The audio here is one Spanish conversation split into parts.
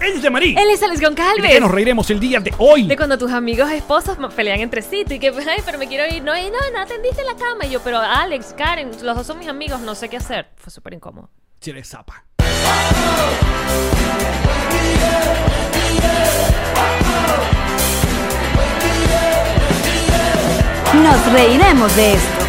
¡Él es de Marí! Él es Alex ¿De qué Goncalves. nos reiremos el día de hoy? De cuando tus amigos esposos pelean entre sí y que, ay, pero me quiero ir. No, y no, no atendiste la cama. Y yo, pero Alex, Karen, los dos son mis amigos, no sé qué hacer. Fue súper incómodo. Si eres zapa. Nos reiremos de esto.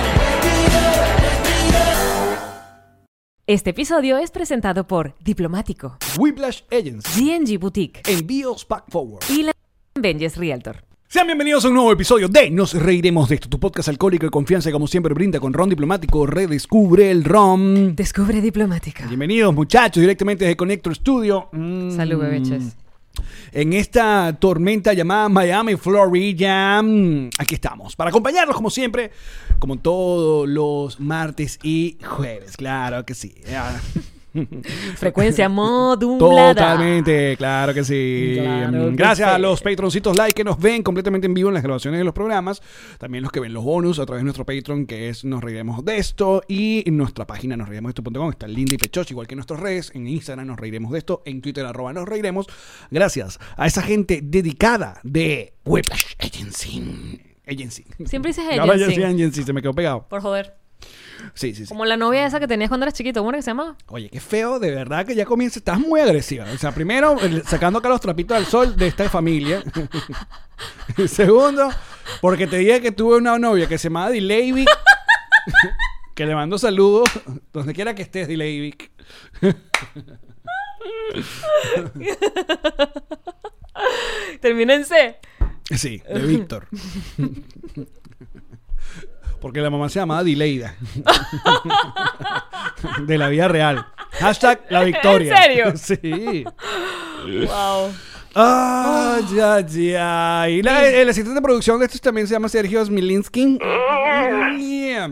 Este episodio es presentado por Diplomático, Whiplash Agency. DNG Boutique Envíos Pack Forward. y la Benjes Realtor. Sean bienvenidos a un nuevo episodio de Nos Reiremos de esto. Tu podcast alcohólico de confianza como siempre brinda con ron diplomático. Redescubre el ron. Descubre Diplomática. Bienvenidos muchachos directamente desde Connector Studio. Mm. Salud, bebeches. En esta tormenta llamada Miami, Florida. Aquí estamos. Para acompañarlos como siempre. Como todos los martes y jueves. Claro que sí. Frecuencia modulada. Totalmente, claro que sí. Claro Mm, que Gracias sí. a los patroncitos like que nos ven completamente en vivo en las grabaciones de los programas. También los que ven los bonus a través de nuestro Patreon, que es Nos Reiremos de Esto. Y en nuestra página nos reiremos de esto.com está linda y pechocha, igual que en nuestras redes. En Instagram nos reiremos de esto. En Twitter, arroba nos reiremos. Gracias a esa gente dedicada de Whiplash Agency. Agency. Siempre dices agency. sí, agency, se me quedó pegado. Por joder. Sí, sí, sí. Como la novia esa que tenías cuando eras chiquito. ¿Cómo era que se llamaba? Oye, qué feo, de verdad que ya comienza, estás muy agresiva. O sea, primero, el- sacando acá los trapitos al sol de esta familia. Y Segundo, porque te dije que tuve una novia que se llamaba Dilevic, que le mando saludos donde quiera que estés, en C. Sí, de Víctor. Porque la mamá se llamaba Dileida. De la vida real. Hashtag la victoria. serio? Sí. Wow. Ah, ya, ya. Y la, el asistente de producción de estos también se llama Sergio Smilinski. Yeah.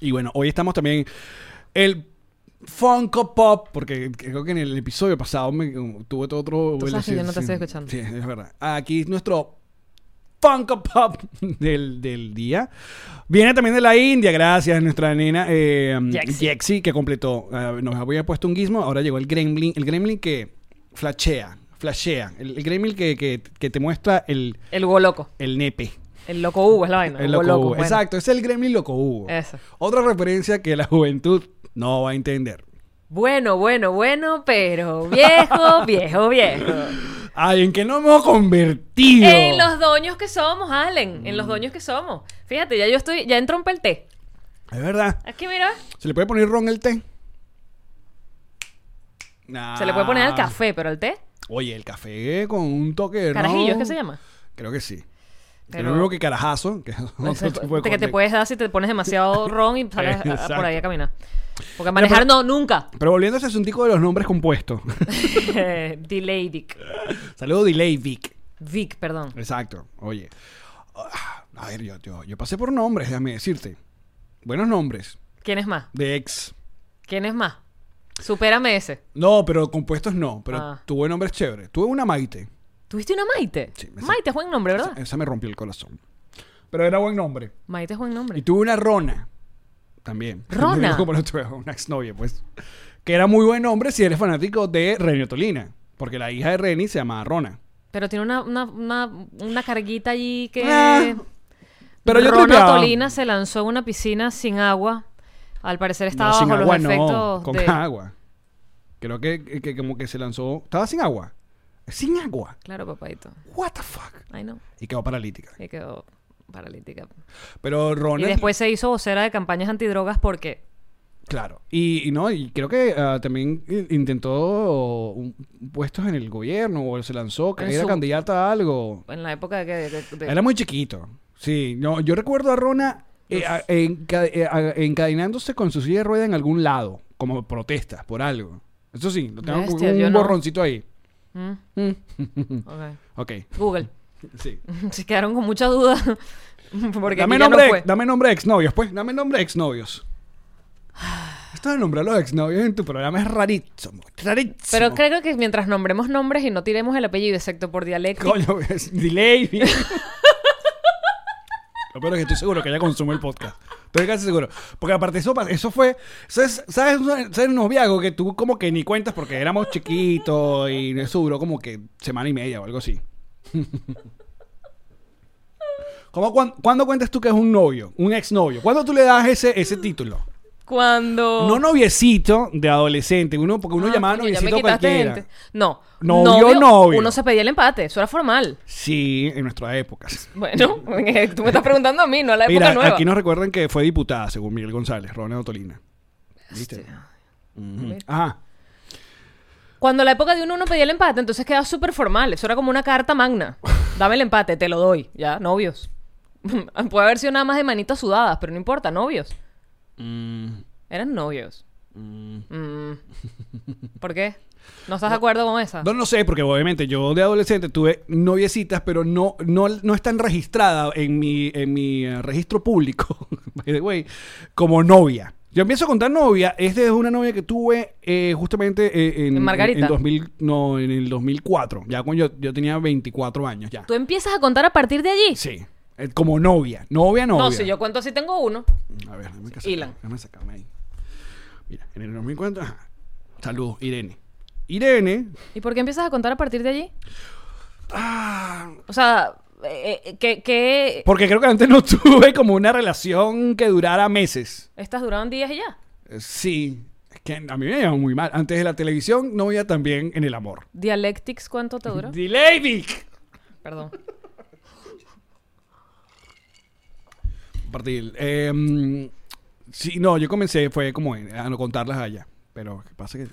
Y bueno, hoy estamos también el Funko Pop, porque creo que en el episodio pasado me, tuve todo otro... Tú sabes que yo no te estoy escuchando. Sí, es verdad. Aquí es nuestro Funko Pop del, del día. Viene también de la India, gracias a nuestra nena eh, Jexi. Jexi, que completó. eh, nos había puesto un gizmo, ahora llegó el Gremlin. El Gremlin que flashea, flashea. El, el Gremlin que, que- que te muestra el, El Hugo Loco. el nepe. El Loco Hugo es la vaina. El Hugo loco Hugo. bueno. Exacto, es el Gremlin loco Hugo. Eso. Otra referencia que la juventud no va a entender. Bueno, bueno, bueno, pero viejo, viejo, viejo. Ay, ¿en qué nos hemos convertido? En los doños que somos, Allen. En los doños que somos. Fíjate, ya yo estoy, ya entró el té. Es verdad. Aquí, mira. ¿Se le puede poner ron al té? Nah. Se le puede poner al café, pero al té. Oye, el café con un toque de ron. Carajillo, ¿es que se llama? Creo que sí. Pero- Pero... Lo mismo que carajazo. Que es tipo de que te puedes dar si te pones demasiado ron y sales por ahí a caminar. Porque manejar no, nunca. Pero volviendo a ese asuntico de los nombres compuestos. Delay Vic. Saludo delay Vic. Vic, perdón. Exacto. Oye. Ah, A ver, yo, yo, yo pasé por nombres, déjame decirte. Buenos nombres. ¿Quién es más? De ex. ¿Quién es más? Supérame ese. No, pero compuestos no. Pero Ah. tuve nombres chéveres. Tuve una Maite. ¿Tuviste una Maite? Sí, esa- Maite es buen nombre, ¿verdad? Esa, esa me rompió el corazón. Pero era buen nombre. Maite es buen nombre. Y tuve una Rona. También. ¿Rona? Como la tuve, una exnovia, pues. Que era muy buen nombre si eres fanático de Renio Tolina. Porque la hija de Reni se llama Rona. Pero tiene una, una, una, una carguita allí que... Ah, pero yo Rona tripeaba. Tolina se lanzó en una piscina sin agua. Al parecer estaba No, sin bajo agua los no. efectos Con de... agua. Creo que, que- que como que se lanzó. Estaba sin agua. Sin agua. Claro, papadito. What the fuck. Ay, no. Y quedó paralítica. Y quedó paralítica. Pero Rona. Y después se hizo vocera de campañas antidrogas porque... Claro. Y, y no, y creo que ah, también intentó un- puestos en el gobierno o se lanzó, que En era su- candidata a algo. En la época de que... de- de- Era muy chiquito. Sí, no, yo recuerdo a Rona eh, enca- eh, encadenándose con su silla de rueda en algún lado, como protesta por algo. Eso sí, lo tengo Bestia, yo un no. borroncito ahí. Mm, Mm. ok. ok, Google. sí. Se quedaron con mucha duda. Porque Dame nombre, no fue. dame nombre de exnovios, pues. Dame nombre de exnovios. Esto de nombrar los exnovios en tu programa es rarísimo. Rarísimo. Pero creo que mientras nombremos nombres y no tiremos el apellido, excepto por dialecto. Coño, es delay. Lo peor es que estoy seguro que ella consume el podcast. Estoy casi seguro. Porque aparte eso, eso fue... ¿Sabes, ¿Sabes, ¿sabes un noviazgo que tú como que ni cuentas porque éramos chiquitos y eso duró como que semana y media o algo así? ¿Cómo, cuán- ¿Cuándo cuentas tú que es un novio? Un exnovio. ¿Cuándo tú le das ese, ese título? Cuando. No noviecito de adolescente. Uno, porque uno Ah, llamaba coño, ya me noviecito cualquiera. gente. No. Novio, novio. Uno se pedía el empate. Eso era formal. Sí, en nuestra época. Bueno, tú me estás preguntando a mí, no a la época Mira, nueva. aquí nos recuerdan que fue diputada, según Miguel González, Ronald Otolina. ¿Viste? Ujú. Ajá. Cuando la época de uno uno pedía el empate, entonces quedaba súper formal. Eso era como una carta magna. Dame el empate, te lo doy. Ya, novios. Puede haber sido nada más de manitas sudadas, pero no importa, novios. Mm, Eran novios. Mm. ¿Por qué? ¿No estás de acuerdo con esa? No, no sé, porque obviamente yo de adolescente tuve noviecitas, pero no, no, no están registradas en mi, en mi eh, registro público, by the way, como novia. Yo empiezo a contar novia, es de una novia que tuve eh, justamente eh, en, ¿En Margarita? en 2000, no, en el 2004, ya cuando yo, yo tenía 24 años ya. ¿Tú empiezas a contar a partir de allí? Sí, eh, como novia, novia, novia. No, si yo cuento así tengo uno. A ver, déjame, que Ilan. déjame sacarme ahí. Mira, en el 2004, ajá. Saludos, Irene. Irene, ¿Y por qué empiezas a contar a partir de allí? ah, O sea, eh, eh, ¿qué, qué... porque creo que antes no tuve como una relación que durara meses. estas duraban días y ya? Eh, Sí, es que a mí me iba muy mal. Antes de la televisión no iba tan bien en el amor. ¿Dialectics cuánto te duró? Vic. Perdón. Partir. Eh, sí, no, yo comencé, fue como a no contarlas allá. Pero, ¿qué pasa? Que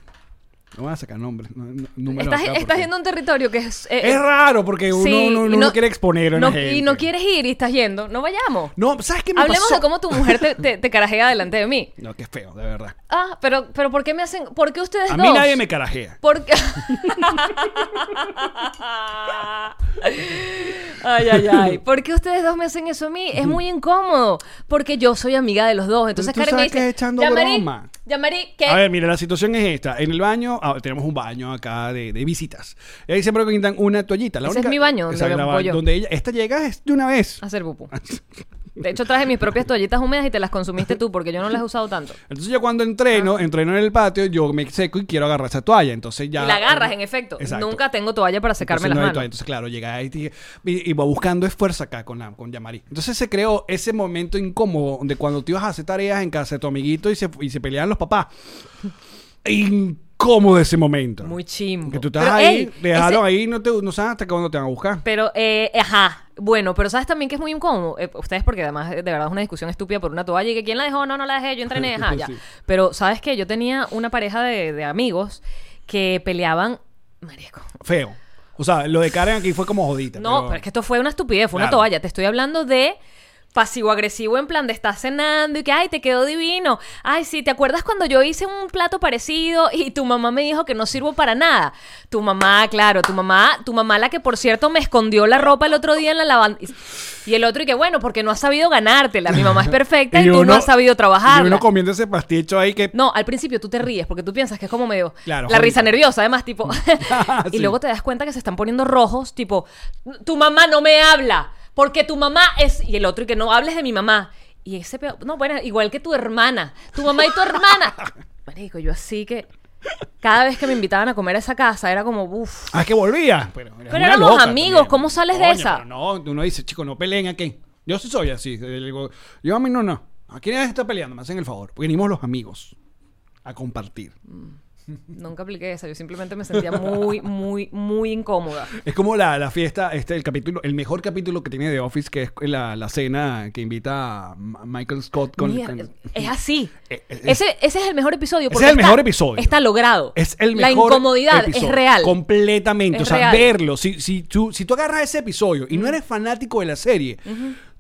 no voy a sacar nombres. no- no- Estás, acá estás porque- yendo a un territorio que es... eh, Es raro porque uno sí, no, quiere exponer a gente. Y no quieres ir y estás yendo. No vayamos. No, ¿sabes qué me Hablemos pasó? de cómo tu mujer te, te, te carajea delante de mí. No, qué feo, de verdad. Ah, pero, pero ¿por qué me hacen...? ¿Por qué ustedes A dos? mí nadie me carajea. ¿Por qué? ay, ay, ay. ¿Por qué ustedes dos me hacen eso a mí? Es muy incómodo. Porque yo soy amiga de los dos. Entonces tú Karen me sabes que dice... es echando "Yamari, broma". Yamari, ¿qué? A ver, mira, la situación es esta. En el baño, ah, tenemos un baño acá de, de visitas. Y ahí siempre quitan una toallita. La Ese es mi baño, donde graba- yo. ella, esta llega es de una vez. Hacer pupú. De hecho, traje mis propias toallitas húmedas y te las consumiste tú porque yo no las he usado tanto. Entonces yo cuando entreno, entreno en el patio, yo me seco y quiero agarrar esa toalla. Entonces ya... y la agarras, en efecto. Exacto. Nunca tengo toalla para secarme Entonces, no las hay manos. toalla. Entonces, claro, llega ahí y, y, y va buscando esfuerzo acá con, la, con Yamari. Entonces se creó ese momento incómodo de cuando te ibas a hacer tareas en casa de tu amiguito y se, y se peleaban los papás. Incómodo ese momento. Muy chimbo. Que tú estás Pero, ahí, ey, déjalo ese- ahí, no, te, no sabes hasta cuándo te van a buscar. Pero, eh, ajá. Bueno, pero ¿sabes también que es muy incómodo? Eh, ustedes, porque además de verdad es una discusión estúpida por una toalla y que quién la dejó, no, no la dejé, yo entrené, ajá, ya. Sí. Pero, ¿sabes qué? Yo tenía una pareja de, de amigos que peleaban. Marico. Feo. O sea, lo de Karen aquí fue como jodita. No, pero... es que esto fue una estupidez, fue una toalla. Te estoy hablando de pasivo-agresivo en plan de estás cenando y que, ay, te quedó divino. Ay, sí, ¿te acuerdas cuando yo hice un plato parecido y tu mamá me dijo que no sirvo para nada? Tu mamá, claro, tu mamá, tu mamá la que por cierto me escondió la ropa el otro día en la lavandera. Y el otro y que, bueno, porque no has sabido ganártela. Mi mamá es perfecta y, tú no has sabido Y trabajarla. uno comiendo ese pasticho ahí que... No, al principio tú te ríes porque tú piensas que es como medio Claro, la risa nerviosa, además, tipo. y Sí. luego te das cuenta que se están poniendo rojos, tipo, tu mamá no me habla porque tu mamá es. Y el otro, y que no hables de mi mamá. Y ese peo- No, bueno, igual que tu hermana. Tu mamá y tu hermana. Marico, yo así que. Cada vez que me invitaban a comer a esa casa era como, uff. Ah, es que volvía. Pero, éramos loca amigos, también. ¿cómo sales de esa? no, uno dice, chico, no peleen aquí. Yo sí soy así. Le digo, Yo a mí no, no. ¿A quién está peleando? Me hacen el favor. Porque venimos los amigos a compartir. Nunca apliqué esa. Yo simplemente me sentía muy, muy, muy incómoda. Es como la, la fiesta, este, el capítulo, el mejor capítulo que tiene The Office, que es la, la cena que invita a Michael Scott con... Con- es así. Eh, eh, ese, ese es el mejor episodio. Ese es el está- mejor episodio. Está logrado. Es el La mejor incomodidad episodio. es real. Completamente. Es o sea, real. verlo. Si, si, tú, si tú agarras ese episodio y no eres fanático de la serie,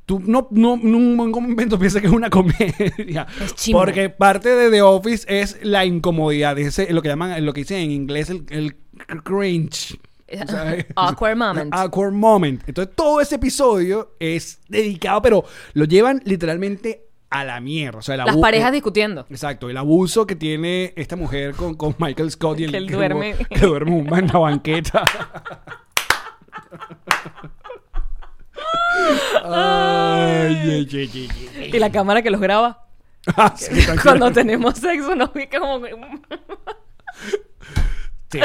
tú no, no, en un momento piensas que es una comedia. Es. Porque parte de The Office es la incomodidad, ese, lo que llaman, lo que dicen en inglés el, el cringe. Sea, Awkward moment. Awkward moment. Entonces todo ese episodio es dedicado, pero lo llevan literalmente a la mierda. O sea, Las parejas eh, discutiendo. Exacto, el abuso que tiene esta mujer con, con Michael Scott y el Que él duerme. que duerme en la banqueta. Ay. Y la cámara que los graba. Ah, sí. Cuando tenemos sexo nos ubica como... Sí,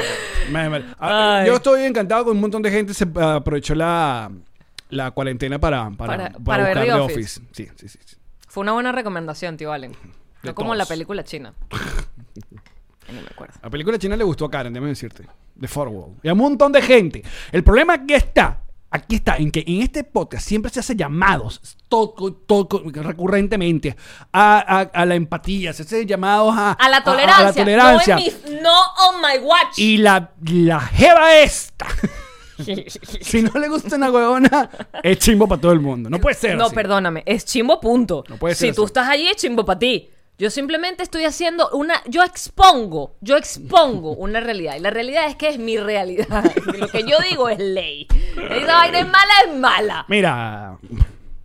ah. Yo estoy encantado con un montón de gente. Se ah, aprovechó la, la cuarentena para, para, Para- para para ver buscar The The Office. Office. Sí, sí, sí. Fue una buena recomendación, tío Allen. De No como todos. la película china. No me acuerdo. La película china le gustó a Karen, déjame decirte. De Forward. Y a un montón de gente. El problema aquí está. Aquí está, en que en este podcast siempre se hace llamados todo, todo- recurrentemente a, a- a la empatía, se hace llamados a, A la tolerancia. a la tolerancia. No, en mis- no on my watch. Y la, la jeva esta. si no le gusta una huevona, es chimbo para todo el mundo. No puede ser. No, así. perdóname, es chimbo punto. No puede si ser tú así. estás allí, es chimbo para ti. Yo simplemente estoy haciendo una. Yo expongo, yo expongo una realidad. Y la realidad es que es mi realidad. Lo que yo digo es ley. Esa vaina es mala, es mala. Mira,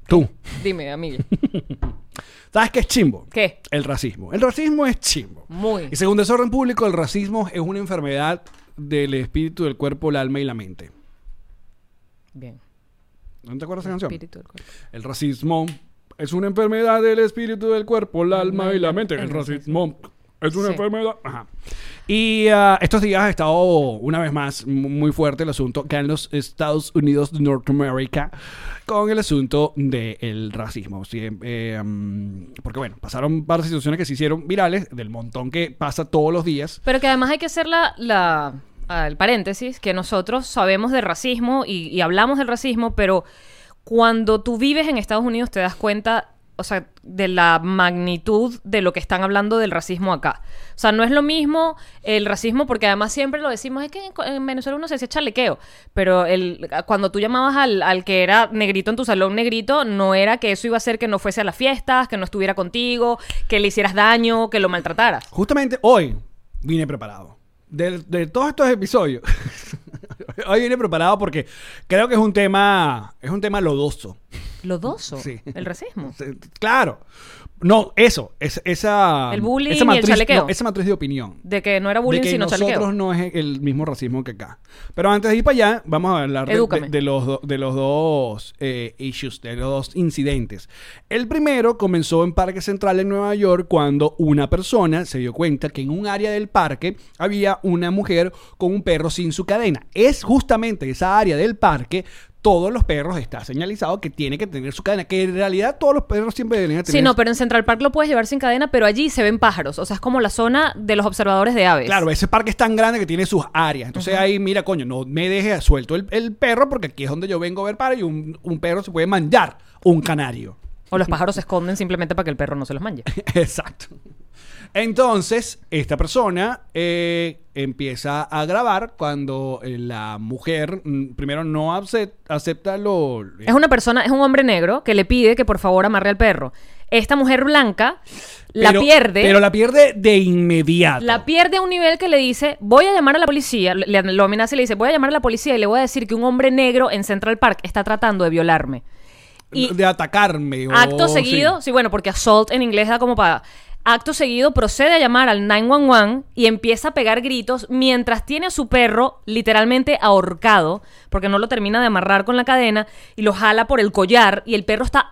tú, Dime, amigo. ¿sabes qué es chimbo? ¿Qué? El racismo. El racismo es chimbo. Muy. Y según Desorden Público, el racismo es una enfermedad del espíritu, del cuerpo, el alma y la mente. Bien. ¿No te acuerdas de esa canción? Espíritu del cuerpo. El racismo es una enfermedad del espíritu, del cuerpo, el alma y la mente. El racismo es una Sí. enfermedad. Ajá. Y ah, estos días ha estado una vez más mu- muy fuerte el asunto acá en los Estados Unidos de Norteamérica con el asunto del racismo. Sí, eh, mm, porque bueno, pasaron varias situaciones que se hicieron virales del montón que pasa todos los días. Pero que además hay que hacer la, la- el paréntesis, que nosotros sabemos de racismo y, y hablamos del racismo, pero cuando tú vives en Estados Unidos te das cuenta, o sea, de la magnitud de lo que están hablando del racismo acá. O sea, no es lo mismo el racismo, porque además siempre lo decimos, es que en, en Venezuela uno se decía chalequeo, pero el, cuando tú llamabas al, al que era negrito en tu salón negrito, no era que eso iba a hacer que no fuese a las fiestas, que no estuviera contigo, que le hicieras daño, que lo maltrataras. Justamente hoy vine preparado. De, de todos estos episodios, hoy vine preparado porque creo que es un tema, es un tema lodoso. Lodoso. Sí. El racismo. Claro. No, eso, es, esa... El bullying esa y el matriz, chalequeo. no, esa matriz de opinión. De que no era bullying, de que sino nosotros chalequeo. no es el mismo racismo que acá. Pero antes de ir para allá, vamos a hablar de, de- de los, do- de los dos eh, issues, de los dos incidentes. El primero comenzó en Parque Central en Nueva York cuando una persona se dio cuenta que en un área del parque había una mujer con un perro sin su cadena. Es justamente esa área del parque. Todos los perros está señalizado que tiene que tener su cadena, que en realidad todos los perros siempre deberían tener Sí, no, pero en Central Park lo puedes llevar sin cadena, pero allí se ven pájaros. O sea, es como la zona de los observadores de aves. Claro, ese parque es tan grande que tiene sus áreas. Entonces ahí, mira, coño, no me deje suelto el, el perro porque aquí es donde yo vengo a ver para y un, un perro se puede manjar un canario. O los pájaros se esconden simplemente para que el perro no se los manje. Exacto. Entonces, esta persona eh, empieza a grabar cuando eh, la mujer mm, primero no acep- acepta lo... Es una persona, es un hombre negro que le pide que por favor amarre al perro. Esta mujer blanca la pero- pierde. Pero la pierde de inmediato. La pierde a un nivel que le dice, voy a llamar a la policía, le, lo amenaza y le dice, voy a llamar a la policía y le voy a decir que un hombre negro en Central Park está tratando de violarme. Y de atacarme. o- acto sí. seguido, sí. bueno, porque assault en inglés da como para... Acto seguido procede a llamar al 911 y empieza a pegar gritos mientras tiene a su perro literalmente ahorcado, porque no lo termina de amarrar con la cadena, y lo jala por el collar y el perro está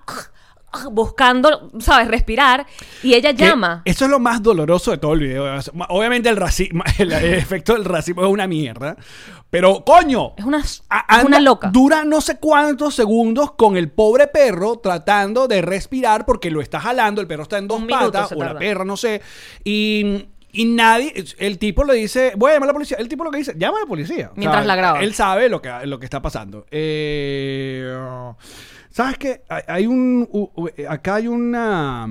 buscando, ¿sabes?, respirar, y ella Que llama. Eso es lo más doloroso de todo el video. Obviamente el racismo, el, el efecto del racismo es una mierda. Pero, coño. Es una, es una loca. Dura no sé cuántos segundos con el pobre perro tratando de respirar porque lo está jalando. El perro está en dos Un patas, o la perra, no sé. Y, y nadie, el tipo le dice, voy a llamar a la policía. El tipo lo que dice, llama a la policía. Mientras la graba. Él sabe lo que, lo que está pasando. Eh, ¿Sabes qué? Hay, un. u- acá hay una.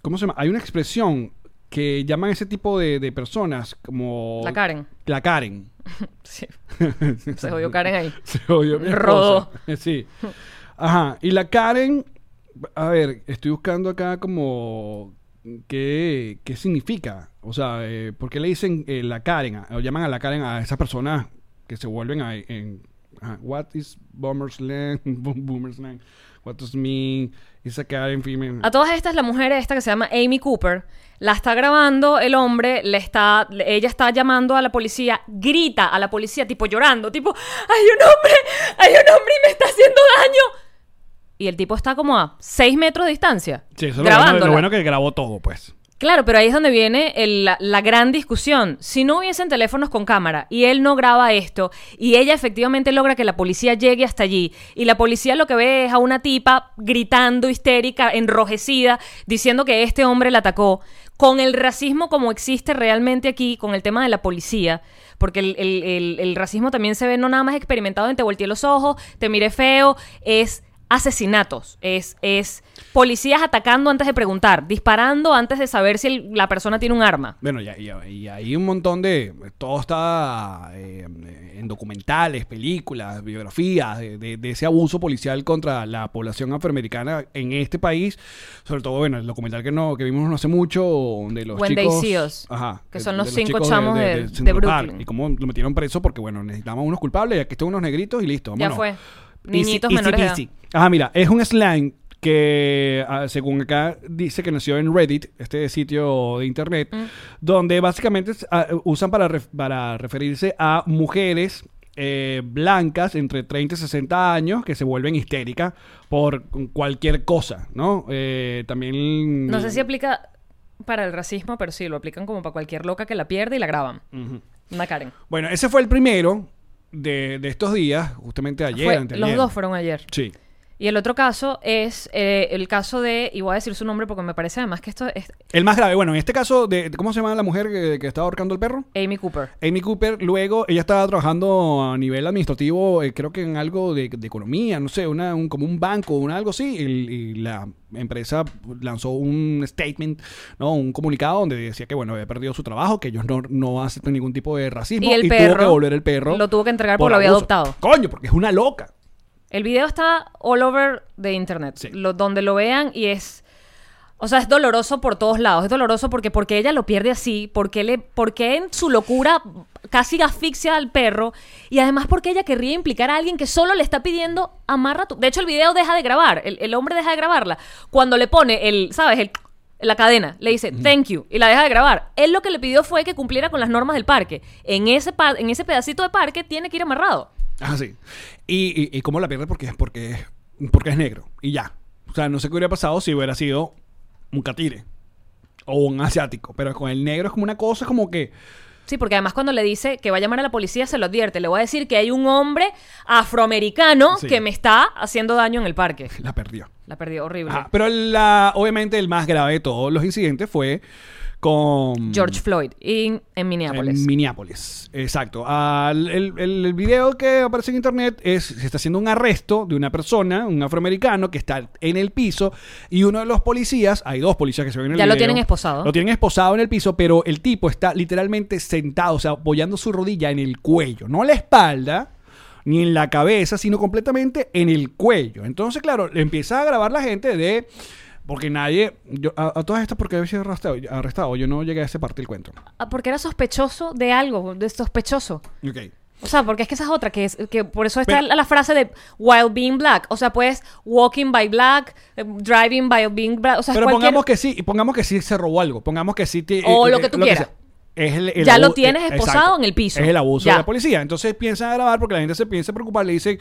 ¿Cómo se llama? Hay una expresión que llaman ese tipo de, de personas como. La Karen. La Karen. Sí. Se jodió Karen ahí. Se jodió mi Rodó. esposa. Sí. Ajá, y la Karen, a ver, estoy buscando acá como qué, qué significa. O sea, eh, ¿por qué le dicen eh, la Karen? a- O llaman a la Karen a esas personas que se vuelven a, en... what is boomer slang? boomer slang. What does mean? Is a Karen female? A todas estas, la mujer esta que se llama Amy Cooper, la está grabando el hombre, le está, ella está llamando a la policía, grita a la policía, tipo llorando, tipo, hay un hombre, hay un hombre y me está haciendo daño. Y el tipo está como a 6 metros de distancia, Sí, eso es lo bueno, lo bueno que grabó todo, pues. Claro, pero ahí es donde viene la, gran discusión. Si no hubiesen teléfonos con cámara y él no graba esto y ella efectivamente logra que la policía llegue hasta allí y la policía lo que ve es a una tipa gritando histérica, enrojecida, diciendo que este hombre la atacó, con el racismo como existe realmente aquí, con el tema de la policía, porque el, el- el- el racismo también se ve no nada más experimentado en te volteé los ojos, te miré feo, es asesinatos, es, es policías atacando antes de preguntar, disparando antes de saber si el- la persona tiene un arma. Bueno, y, y- y hay un montón de... Todo está eh, en documentales, películas, biografías de, de- de ese abuso policial contra la población afroamericana en este país. Sobre todo, bueno, el documental que no que vimos no hace mucho de los When They chicos... See Us, Ajá, que de- son de los cinco chicos chamos de- de Central Park, Brooklyn. y cómo lo metieron preso porque, bueno, necesitamos unos culpables y aquí están unos negritos y listo. Ya vámonos. fue. Easy- Niñitos easy menores de edad. Ajá, mira, es un slang que ah, según acá dice que nació en Reddit, este sitio de internet, Mm. donde básicamente ah, usan para, ref- para referirse a mujeres eh, blancas entre 30 y 60 años que se vuelven histéricas por cualquier cosa, ¿no? Eh, también... No sé si aplica para el racismo, pero sí, lo aplican como para cualquier loca que la pierde y la graban. Una Karen. Bueno, ese fue el primero de, de estos días, justamente ayer. Fue- anteayer. los dos fueron ayer. Sí. Y el otro caso es eh, el caso de, y voy a decir su nombre porque me parece además que esto es El más grave, bueno, en este caso, de, ¿cómo se llama la mujer que, que estaba ahorcando al perro? Amy Cooper. Amy Cooper, luego ella estaba trabajando a nivel administrativo, eh, creo que en algo de, de economía, no sé, una, un, como un banco, un algo así, y, y la empresa lanzó un statement, ¿no? un comunicado donde decía que, bueno, había perdido su trabajo, que ellos no, no aceptan ningún tipo de racismo, Y el tuvo perro que volver el perro. lo tuvo que entregar por porque lo había abuso. adoptado. Coño, porque es una loca. El video está all over de internet, Sí. lo- donde lo vean y es... O sea, es doloroso por todos lados. Es doloroso porque, porque ella lo pierde así, porque, le, porque en su locura casi asfixia al perro y además porque ella querría implicar a alguien que solo le está pidiendo amarra tu... De hecho, el video deja de grabar, el, el hombre deja de grabarla. Cuando le pone el, ¿sabes? El, la cadena, le dice thank you y la deja de grabar. Él lo que le pidió fue que cumpliera con las normas del parque. En ese, pa- en ese pedacito de parque tiene que ir amarrado. Ah, sí. Y, y, y cómo la pierde porque es porque es porque es negro. Y ya. O sea, no sé qué hubiera pasado si hubiera sido un catire. O un asiático. Pero con el negro es como una cosa como que. Sí, porque además cuando le dice que va a llamar a la policía se lo advierte. Le voy a decir que hay un hombre afroamericano Sí. que me está haciendo daño en el parque. La perdió. La perdió horrible. Ajá. Pero la, obviamente el más grave de todos los incidentes fue con... George Floyd in- en Minneapolis. En Minneapolis, exacto. Al- el, el- video que aparece en internet es, se está haciendo un arresto de una persona, un afroamericano, que está en el piso y uno de los policías, hay dos policías que se ven en el Ya lo video, tienen esposado. Lo tienen esposado en el piso, pero el tipo está literalmente sentado, o sea, apoyando su rodilla en el cuello, no la espalda. Ni en la cabeza, sino completamente en el cuello. Entonces, claro, le empieza a grabar la gente de. Porque nadie. Yo, a, a todas estas, porque había sido arrestado, arrestado. Yo no llegué a esa parte del cuento. Ah, Porque era sospechoso de algo, de sospechoso. Ok. O sea, porque es que esa es otra, que es que por eso está Pero- la, la frase de while being black. O sea, pues walking by black, eh, driving by being black. O sea, Pero cualquier- pongamos que sí, y pongamos que sí se robó algo. Pongamos que sí. te- O eh, lo eh, que tú quieras. sea. Es el, el Ya lo abu- tienes esposado en el piso. Es el abuso Ya. de la policía. Entonces piensan a grabar porque la gente se piensa preocupar. Le dice,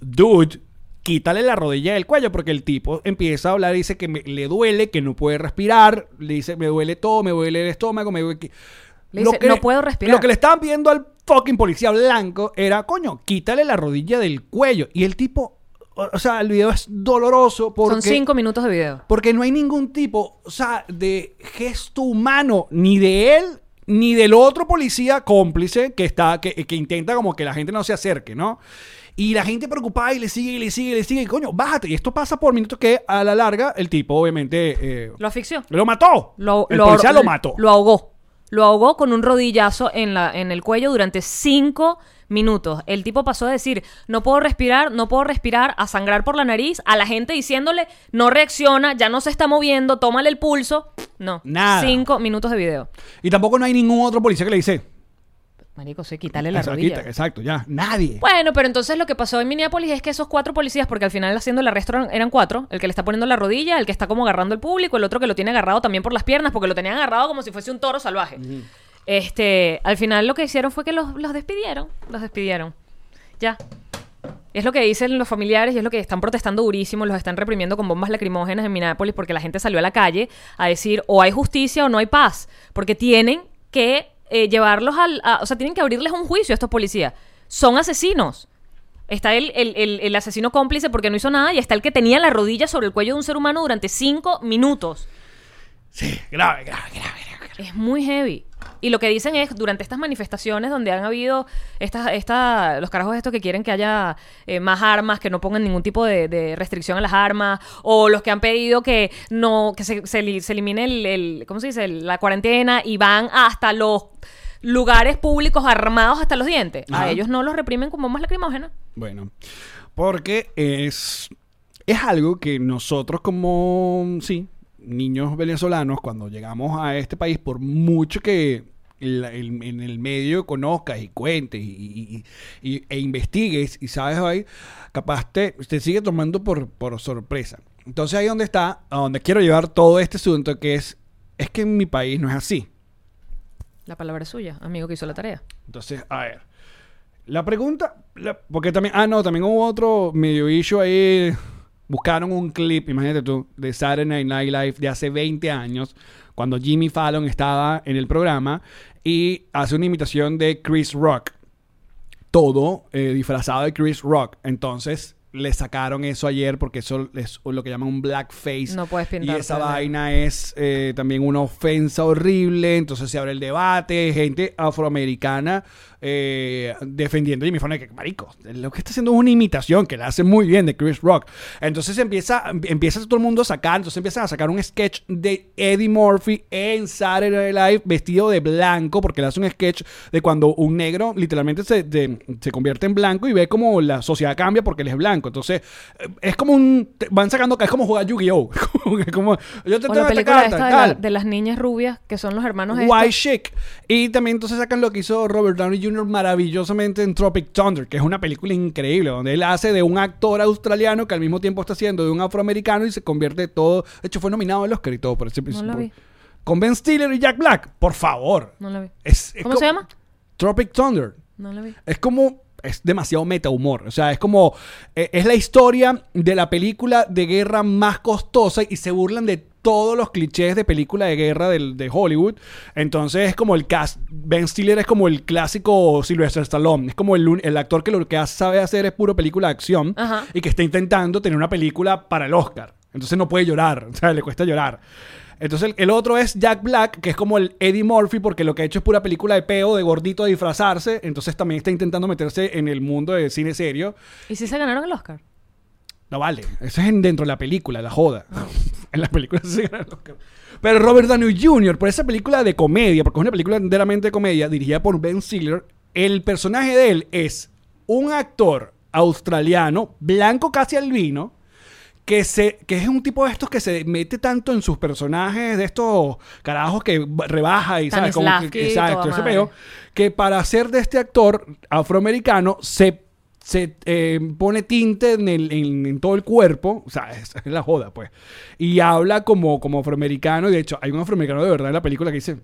dude, quítale la rodilla del cuello. Porque el tipo empieza a hablar y dice que me- le duele, que no puede respirar. Le dice, me duele todo, me duele el estómago, me duele... que-". Le dice, "No puedo respirar". Lo que le estaban pidiendo al fucking policía blanco era, coño, quítale la rodilla del cuello. Y el tipo, o o sea, el video es doloroso porque... Son cinco minutos de video. Porque no hay ningún tipo, o sea, de gesto humano, ni de él, ni del otro policía cómplice que está, que, que intenta como que la gente no se acerque, ¿no? Y la gente preocupada y le sigue, y le sigue, y le sigue, y coño, bájate. Y esto pasa por minutos que a la larga el tipo, obviamente, eh, Lo asfixió. lo mató. Lo, el lo- policía lo mató. Lo ahogó. Lo ahogó con un rodillazo en, la, en el cuello durante cinco minutos. El tipo pasó a decir, no puedo respirar, no puedo respirar, a sangrar por la nariz, a la gente diciéndole, no reacciona, ya no se está moviendo, tómale el pulso. No, Nada. cinco minutos de video. Y tampoco no hay ningún otro policía que le dice. Marico, sí, quítale la "Esa, rodilla. quita", Exacto, ya. Nadie. Bueno, pero entonces lo que pasó en Minneapolis es que esos cuatro policías, porque al final haciendo el arresto eran, eran cuatro, el que le está poniendo la rodilla, el que está como agarrando el público, el otro que lo tiene agarrado también por las piernas, porque lo tenían agarrado como si fuese un toro salvaje. Este, al final lo que hicieron fue que los, los despidieron, los despidieron. Ya. Es lo que dicen los familiares y es lo que están protestando durísimo, los están reprimiendo con bombas lacrimógenas en Minneapolis porque la gente salió a la calle a decir o hay justicia o no hay paz, porque tienen que eh, llevarlos al, a- o sea, tienen que abrirles un juicio a estos policías. Son asesinos. Está el, el- el- el asesino cómplice porque no hizo nada y está el que tenía la rodilla sobre el cuello de un ser humano durante cinco minutos. Sí, grave, grave, grave, grave. Es muy heavy. Y lo que dicen es, durante estas manifestaciones donde han habido estas, esta, los carajos estos que quieren que haya eh, más armas, que no pongan ningún tipo de, de restricción a las armas, o los que han pedido que no, que se, se eli- se elimine el, el- ¿cómo se dice? El- la cuarentena y van hasta los lugares públicos armados hasta los dientes. Ajá. A ellos no los reprimen con bombas lacrimógenas. Bueno, porque es, es algo que nosotros como, sí, niños venezolanos, cuando llegamos a este país, por mucho que el- en el medio conozcas y cuentes y, y- y- e investigues y sabes ahí, capaz te, te sigue tomando por, por sorpresa. Entonces ahí donde está, a donde quiero llevar todo este asunto, que es, es que en mi país no es así. La palabra es suya, amigo que hizo la tarea. Entonces, a ver. La pregunta, la- porque también, ah, no, también hubo otro medio issue ahí. Buscaron un clip, imagínate tú, de Saturday Night Live de hace 20 años, cuando Jimmy Fallon estaba en el programa y hace una imitación de Chris Rock. Todo eh, disfrazado de Chris Rock. Entonces le sacaron eso ayer porque eso es lo que llaman un blackface. No puedes Y pintarte, esa vaina es eh, también una ofensa horrible. Entonces se abre el debate. Gente afroamericana eh, defendiendo a Jimmy Fallon. Que marico, lo que está haciendo es una imitación que la hace muy bien de Chris Rock. Entonces empieza, empieza todo el mundo a sacar. Entonces empiezan a sacar un sketch de Eddie Murphy en Saturday Night Live vestido de blanco. Porque le hace un sketch de cuando un negro literalmente se, de- se convierte en blanco y ve como la sociedad cambia porque él es blanco. Entonces eh, es como un. Van sacando. Es como jugar Yu-Gi-Oh! Como yo te O tengo la esta carta, esta de, tal. la- de las niñas rubias, que son los hermanos estos. White Chick. Y también entonces sacan lo que hizo Robert Downey Jr. maravillosamente en Tropic Thunder, que es una película increíble, donde él hace de un actor australiano que al mismo tiempo está haciendo de un afroamericano y se convierte todo. De hecho, fue nominado al Oscar y todo por ese No vi. Con Ben Stiller y Jack Black. Por favor. No la vi. Es- es ¿Cómo se llama? Tropic Thunder. No la vi. Es como. Es demasiado meta humor. O sea, es como. eh, es la historia de la película de guerra más costosa y se burlan de todos los clichés de película de guerra del- de Hollywood. Entonces es como el cast. Ben Stiller es como el clásico Sylvester Stallone. Es como el, el actor que lo que sabe hacer es puro película de acción Ajá. y que está intentando tener una película para el Oscar. Entonces no puede llorar. O sea, le cuesta llorar. Entonces el, el otro es Jack Black, que es como el Eddie Murphy, porque lo que ha hecho es pura película de peo, de gordito, de disfrazarse. Entonces también está intentando meterse en el mundo de cine serio. ¿Y si se ganaron el Oscar? No vale, eso es en- dentro de la película, la joda. en la película se gana el Oscar. Pero Robert Downey Jr., por esa película de comedia, porque es una película enteramente de comedia, dirigida por Ben Stiller, el personaje de él es un actor australiano, blanco casi albino, que, se, que es un tipo de estos que se mete tanto en sus personajes, de estos carajos que rebaja y ¿sabes? Como que, exacto, toda ese madre. peo, que para hacer de este actor afroamericano se, se eh, pone tinte en, el- en- en todo el cuerpo, o sea, es, es la joda, pues, y habla como, como afroamericano, y de hecho hay un afroamericano de verdad en la película que dice,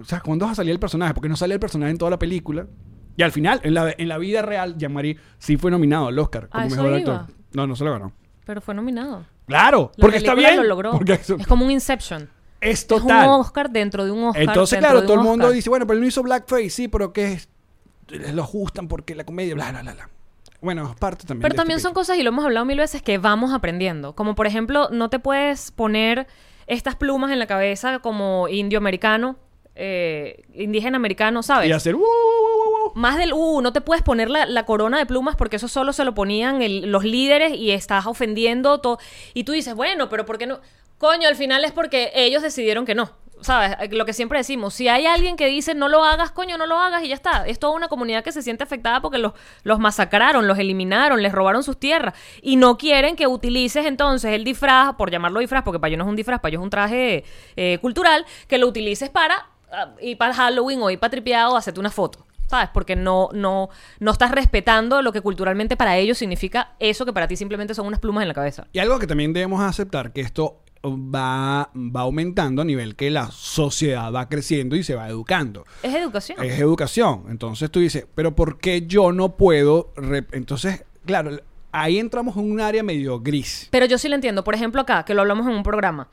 o sea, ¿cuándo va a salir el personaje? Porque no sale el personaje en toda la película. Y al final, en la, en la vida real, Jean-Marie sí fue nominado al Oscar como Ah, eso mejor iba. actor. No, no se lo ganó. Pero fue nominado. Claro, La porque está bien. lo logró. Porque Es como un Inception. es Es total. un Oscar dentro de un Oscar. Entonces, claro, todo el mundo Oscar. dice, bueno, pero él no hizo blackface, sí, pero que es, lo ajustan porque la comedia, bla, bla, bla, bla. Bueno, parte también. Pero de también este son cosas, y lo hemos hablado mil veces, que vamos aprendiendo. Como por ejemplo, no te puedes poner estas plumas en la cabeza como indio americano, eh, indígena americano, ¿sabes? Y hacer, "Uh, uh, uh, uh". Más del uh, no te puedes poner la, la corona de plumas porque eso solo se lo ponían el- los líderes y estás ofendiendo todo. Y tú dices, bueno, pero ¿por qué no? Coño, al final es porque ellos decidieron que no. ¿Sabes? Eh, Lo que siempre decimos, si hay alguien que dice no lo hagas, coño, no lo hagas y ya está. Es toda una comunidad que se siente afectada porque los, los masacraron, los eliminaron, les robaron sus tierras y no quieren que utilices entonces el disfraz, por llamarlo disfraz, porque para ellos no es un disfraz, para ellos es un traje eh, cultural, que lo utilices para ah, ir para Halloween o ir para tripeado o hacerte una foto. ¿Sabes? Porque no, no, no estás respetando lo que culturalmente para ellos significa eso que para ti simplemente son unas plumas en la cabeza. Y algo que también debemos aceptar que esto va, va aumentando a nivel que la sociedad va creciendo y se va educando. Es educación. Es educación. Entonces tú dices, pero ¿por qué yo no puedo? rep-?" Entonces, claro, ahí entramos en un área medio gris. Pero yo sí lo entiendo. Por ejemplo, acá, que lo hablamos en un programa.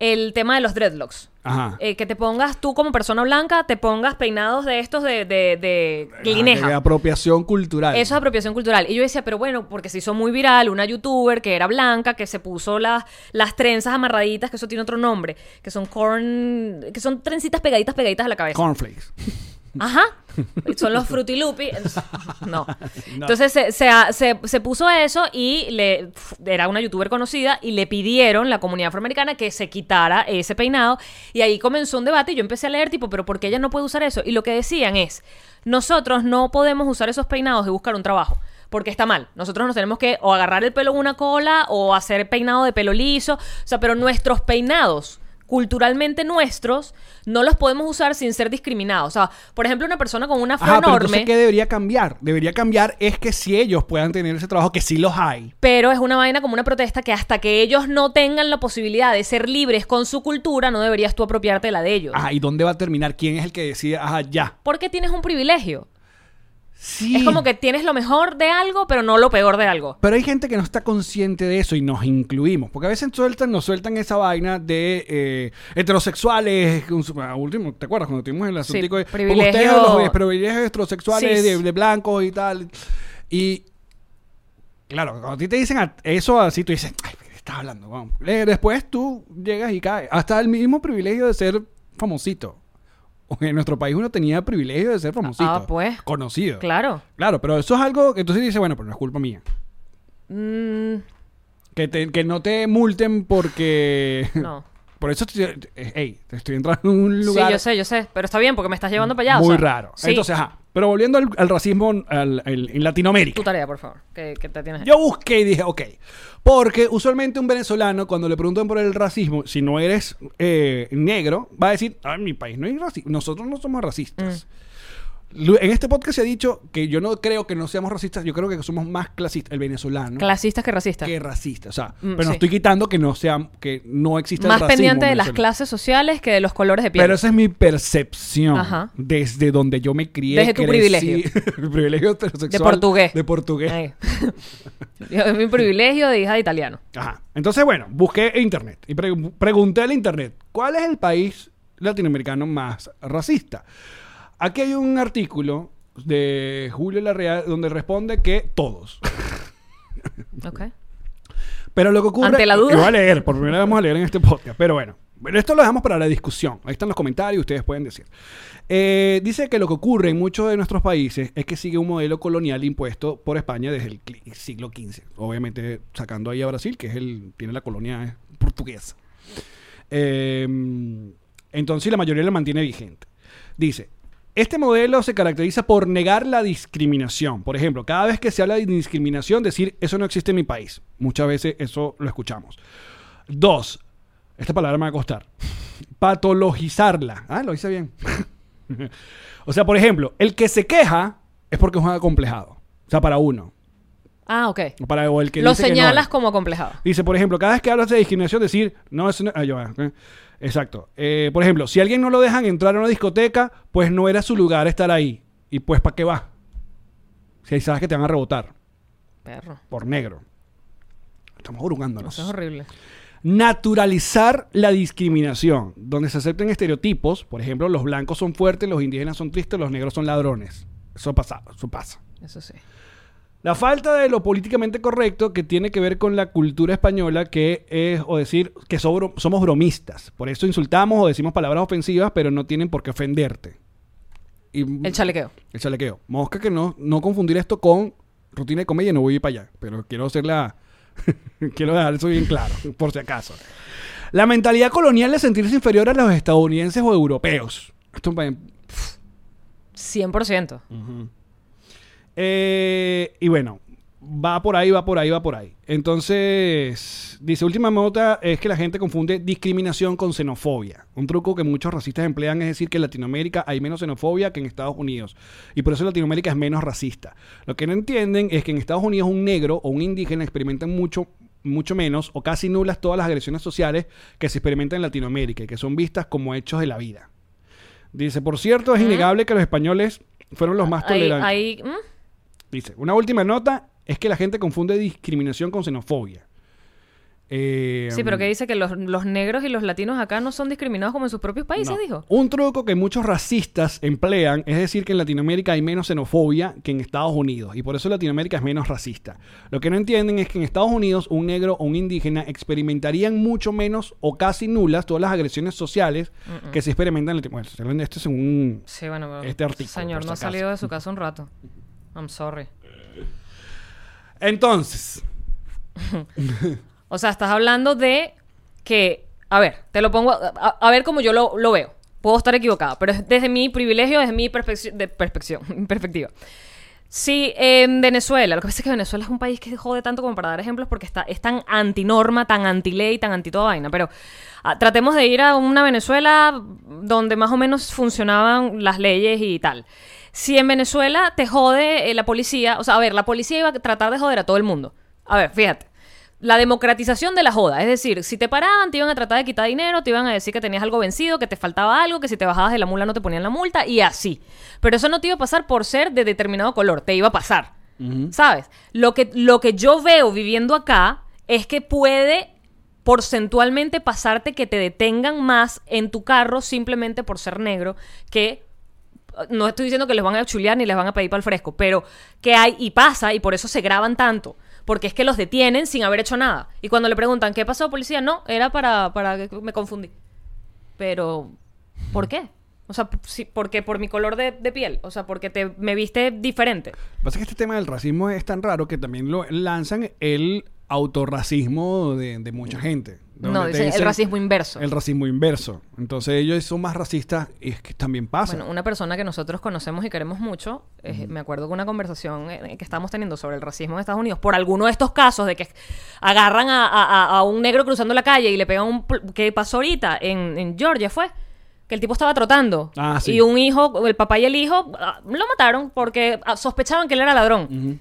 El tema de los dreadlocks. Ajá. Eh, que te pongas tú como persona blanca, te pongas peinados de estos de, de, de lineja. apropiación cultural. Eso es apropiación cultural. Y yo decía, pero bueno, porque se hizo muy viral una youtuber que era blanca, que se puso las, las trenzas amarraditas, que eso tiene otro nombre, que son corn, que son trencitas pegaditas, pegaditas a la cabeza. Cornflakes. Ajá. Son los frutilupi. No. Entonces se, se, se- se puso eso y le era una youtuber conocida y le pidieron la comunidad afroamericana que se quitara ese peinado y ahí comenzó un debate y yo empecé a leer tipo, pero ¿por qué ella no puede usar eso? Y lo que decían es, nosotros no podemos usar esos peinados y buscar un trabajo. Porque está mal. Nosotros nos tenemos que o agarrar el pelo en una cola o hacer peinado de pelo liso. O sea, pero nuestros peinados culturalmente nuestros no los podemos usar sin ser discriminados. O sea, por ejemplo, una persona con una afro Ajá, pero enorme, entonces, ¿qué debería cambiar? Debería cambiar es que si ellos puedan tener ese trabajo, que sí los hay. pero es una vaina como una protesta que hasta que ellos no tengan la posibilidad de ser libres con su cultura, no deberías tú apropiarte de la de ellos. Ajá, ¿y dónde va a terminar? ¿Quién es el que decide? Ajá, ya. Porque tienes un privilegio. Sí. Es como que tienes lo mejor de algo, pero no lo peor de algo. Pero hay gente que no está consciente de eso y nos incluimos. Porque a veces sueltan, nos sueltan esa vaina de eh, heterosexuales. un su- a último, ¿te acuerdas cuando tuvimos el asunto de privilegio- ustedes los privilegios heterosexuales Sí. de, de blancos y tal? Y claro, cuando a ti te dicen eso así, tú dices, ay, ¿qué estás hablando? Vamos. Después tú llegas y caes. Hasta el mismo privilegio de ser famosito. En nuestro país uno tenía privilegio de ser famosito. Ah, pues. Conocido. Claro. Claro, pero eso es algo que entonces dices, bueno, pero no es culpa mía. Mm, Que, te- que no te multen porque... no. Por eso, estoy, eh, hey, te estoy entrando en un lugar Sí, yo sé, yo sé. Pero está bien porque me estás llevando para allá. o muy sea, raro. sí. Entonces, ajá. Pero volviendo al, al racismo al- al- en Latinoamérica. Tu tarea, por favor. Que, que te tienes. Yo busqué y dije, ok. Porque usualmente un venezolano, cuando le preguntan por el racismo, si no eres eh, negro, va a decir, ah, en mi país no hay racismo. Nosotros no somos racistas. Mm. En este podcast se ha dicho que yo no creo que no seamos racistas, yo creo que somos más clasistas, el venezolano, Clasistas que racistas. que racistas. O sea, Mm, pero no sí. estoy quitando que no sea, que no exista el Más racismo pendiente de las clases sociales que de los colores de piel. Pero esa es mi percepción. Ajá. Desde donde yo me crié. Desde tu privilegio. el privilegio heterosexual. De portugués. De portugués. Es mi privilegio de hija de italiano. Ajá. Entonces, bueno, busqué internet y pre- pregunté al internet, ¿cuál es el país latinoamericano más racista? Aquí hay un artículo de Julio Larrea donde responde que todos. Ok. Pero lo que ocurre... Ante la duda. voy a leer, por primera vez vamos a leer en este podcast, pero bueno. Esto lo dejamos para la discusión. Ahí están los comentarios, ustedes pueden decir. Eh, dice que lo que ocurre en muchos de nuestros países es que sigue un modelo colonial impuesto por España desde el siglo XV. Obviamente sacando ahí a Brasil, que es el tiene la colonia portuguesa. Eh, entonces la mayoría lo mantiene vigente. Dice, este modelo se caracteriza por negar la discriminación. Por ejemplo, cada vez que se habla de discriminación, decir, eso no existe en mi país. Muchas veces eso lo escuchamos. Dos, esta palabra me va a costar. Patologizarla. Ah, lo hice bien. o sea, por ejemplo, el que se queja es porque es un acomplejado. O sea, para uno. Ah, ok. O para o el que Lo dice que no señalas como acomplejado. Dice, por ejemplo, cada vez que hablas de discriminación, decir, no, eso no. Ah, yo, eh. Exacto. Eh, por ejemplo, si alguien no lo dejan entrar a una discoteca, pues no era su lugar estar ahí. Y pues, ¿para qué va? Si ahí sabes que te van a rebotar Perro. por negro. Estamos jurungándonos. Eso es horrible. Naturalizar la discriminación, donde se acepten estereotipos. Por ejemplo, los blancos son fuertes, los indígenas son tristes, los negros son ladrones. Eso pasa, eso pasa. Eso sí. La falta de lo políticamente correcto que tiene que ver con la cultura española, que es, o decir, que sobro- somos bromistas. Por eso insultamos o decimos palabras ofensivas, pero no tienen por qué ofenderte. Y, El chalequeo. El chalequeo. Mosca que no, no confundir esto con rutina de comedia, no voy a ir para allá. Pero quiero hacer la... quiero dejar eso bien claro, por si acaso. La mentalidad colonial de sentirse inferior a los estadounidenses o europeos. Esto me- 100%. Eh, y bueno, va por ahí, va por ahí, va por ahí. Entonces, dice, última nota es que la gente confunde discriminación con xenofobia. Un truco que muchos racistas emplean es decir que en Latinoamérica hay menos xenofobia que en Estados Unidos. Y por eso Latinoamérica es menos racista. Lo que no entienden es que en Estados Unidos un negro o un indígena experimentan mucho mucho menos o casi nulas todas las agresiones sociales que se experimentan en Latinoamérica y que son vistas como hechos de la vida. Dice, por cierto, es innegable que los españoles fueron los más tolerantes. ¿mm? Dice, una última nota es que la gente confunde discriminación con xenofobia. Eh, Sí, pero que dice que los, los negros y los latinos acá no son discriminados como en sus propios países, no. dijo. Un truco que muchos racistas emplean es decir que en Latinoamérica hay menos xenofobia que en Estados Unidos y por eso Latinoamérica es menos racista. Lo que no entienden es que en Estados Unidos un negro o un indígena experimentarían mucho menos o casi nulas todas las agresiones sociales que se experimentan en Latinoamérica. Bueno, esto es un... Sí, bueno, pero Este artículo, Señor, no ha si salido de su casa un rato. I'm sorry. Entonces, O sea, estás hablando de que, a ver, te lo pongo, a, ver cómo yo lo, lo veo. Puedo estar equivocada, pero es desde mi privilegio, desde mi de perspectiva. Si en Venezuela, lo que pasa es que Venezuela es un país que jode tanto como para dar ejemplos porque está, es tan antinorma, tan antiley, tan anti toda vaina, pero ah, tratemos de ir a una Venezuela donde más o menos funcionaban las leyes y tal. Si en Venezuela te jode eh, la policía, o sea, a ver, la policía iba a tratar de joder a todo el mundo. A ver, fíjate. La democratización de la joda, es decir, si te paraban, te iban a tratar de quitar dinero, te iban a decir que tenías algo vencido, que te faltaba algo, que si te bajabas de la mula no te ponían la multa y así. Pero eso no te iba a pasar por ser de determinado color, te iba a pasar. ¿Sabes? Lo que, lo que yo veo viviendo acá es que puede porcentualmente pasarte que te detengan más en tu carro simplemente por ser negro que no estoy diciendo que les van a chulear ni les van a pedir para el fresco, pero que hay y pasa y por eso se graban tanto. Porque es que los detienen sin haber hecho nada. Y cuando le preguntan, ¿qué pasó, policía? No, era para, para que me confundí. Pero, ¿por qué? O sea, sí, porque por mi color de, de piel. O sea, porque te, me viste diferente. Lo que pasa es que este tema del racismo es tan raro que también lo lanzan el autorracismo de, de mucha gente. No, te dicen el racismo inverso. El racismo inverso. Entonces ellos son más racistas y es que también pasa. Bueno, una persona que nosotros conocemos y queremos mucho, eh, me acuerdo de una conversación eh, que estábamos teniendo sobre el racismo en Estados Unidos, por alguno de estos casos de que agarran a, a- a- a un negro cruzando la calle y le pegan un... ¿Qué pasó ahorita? En, en Georgia fue. Que el tipo estaba trotando. Ah, sí. Y un hijo, el papá y el hijo, ah, lo mataron porque ah, sospechaban que él era ladrón.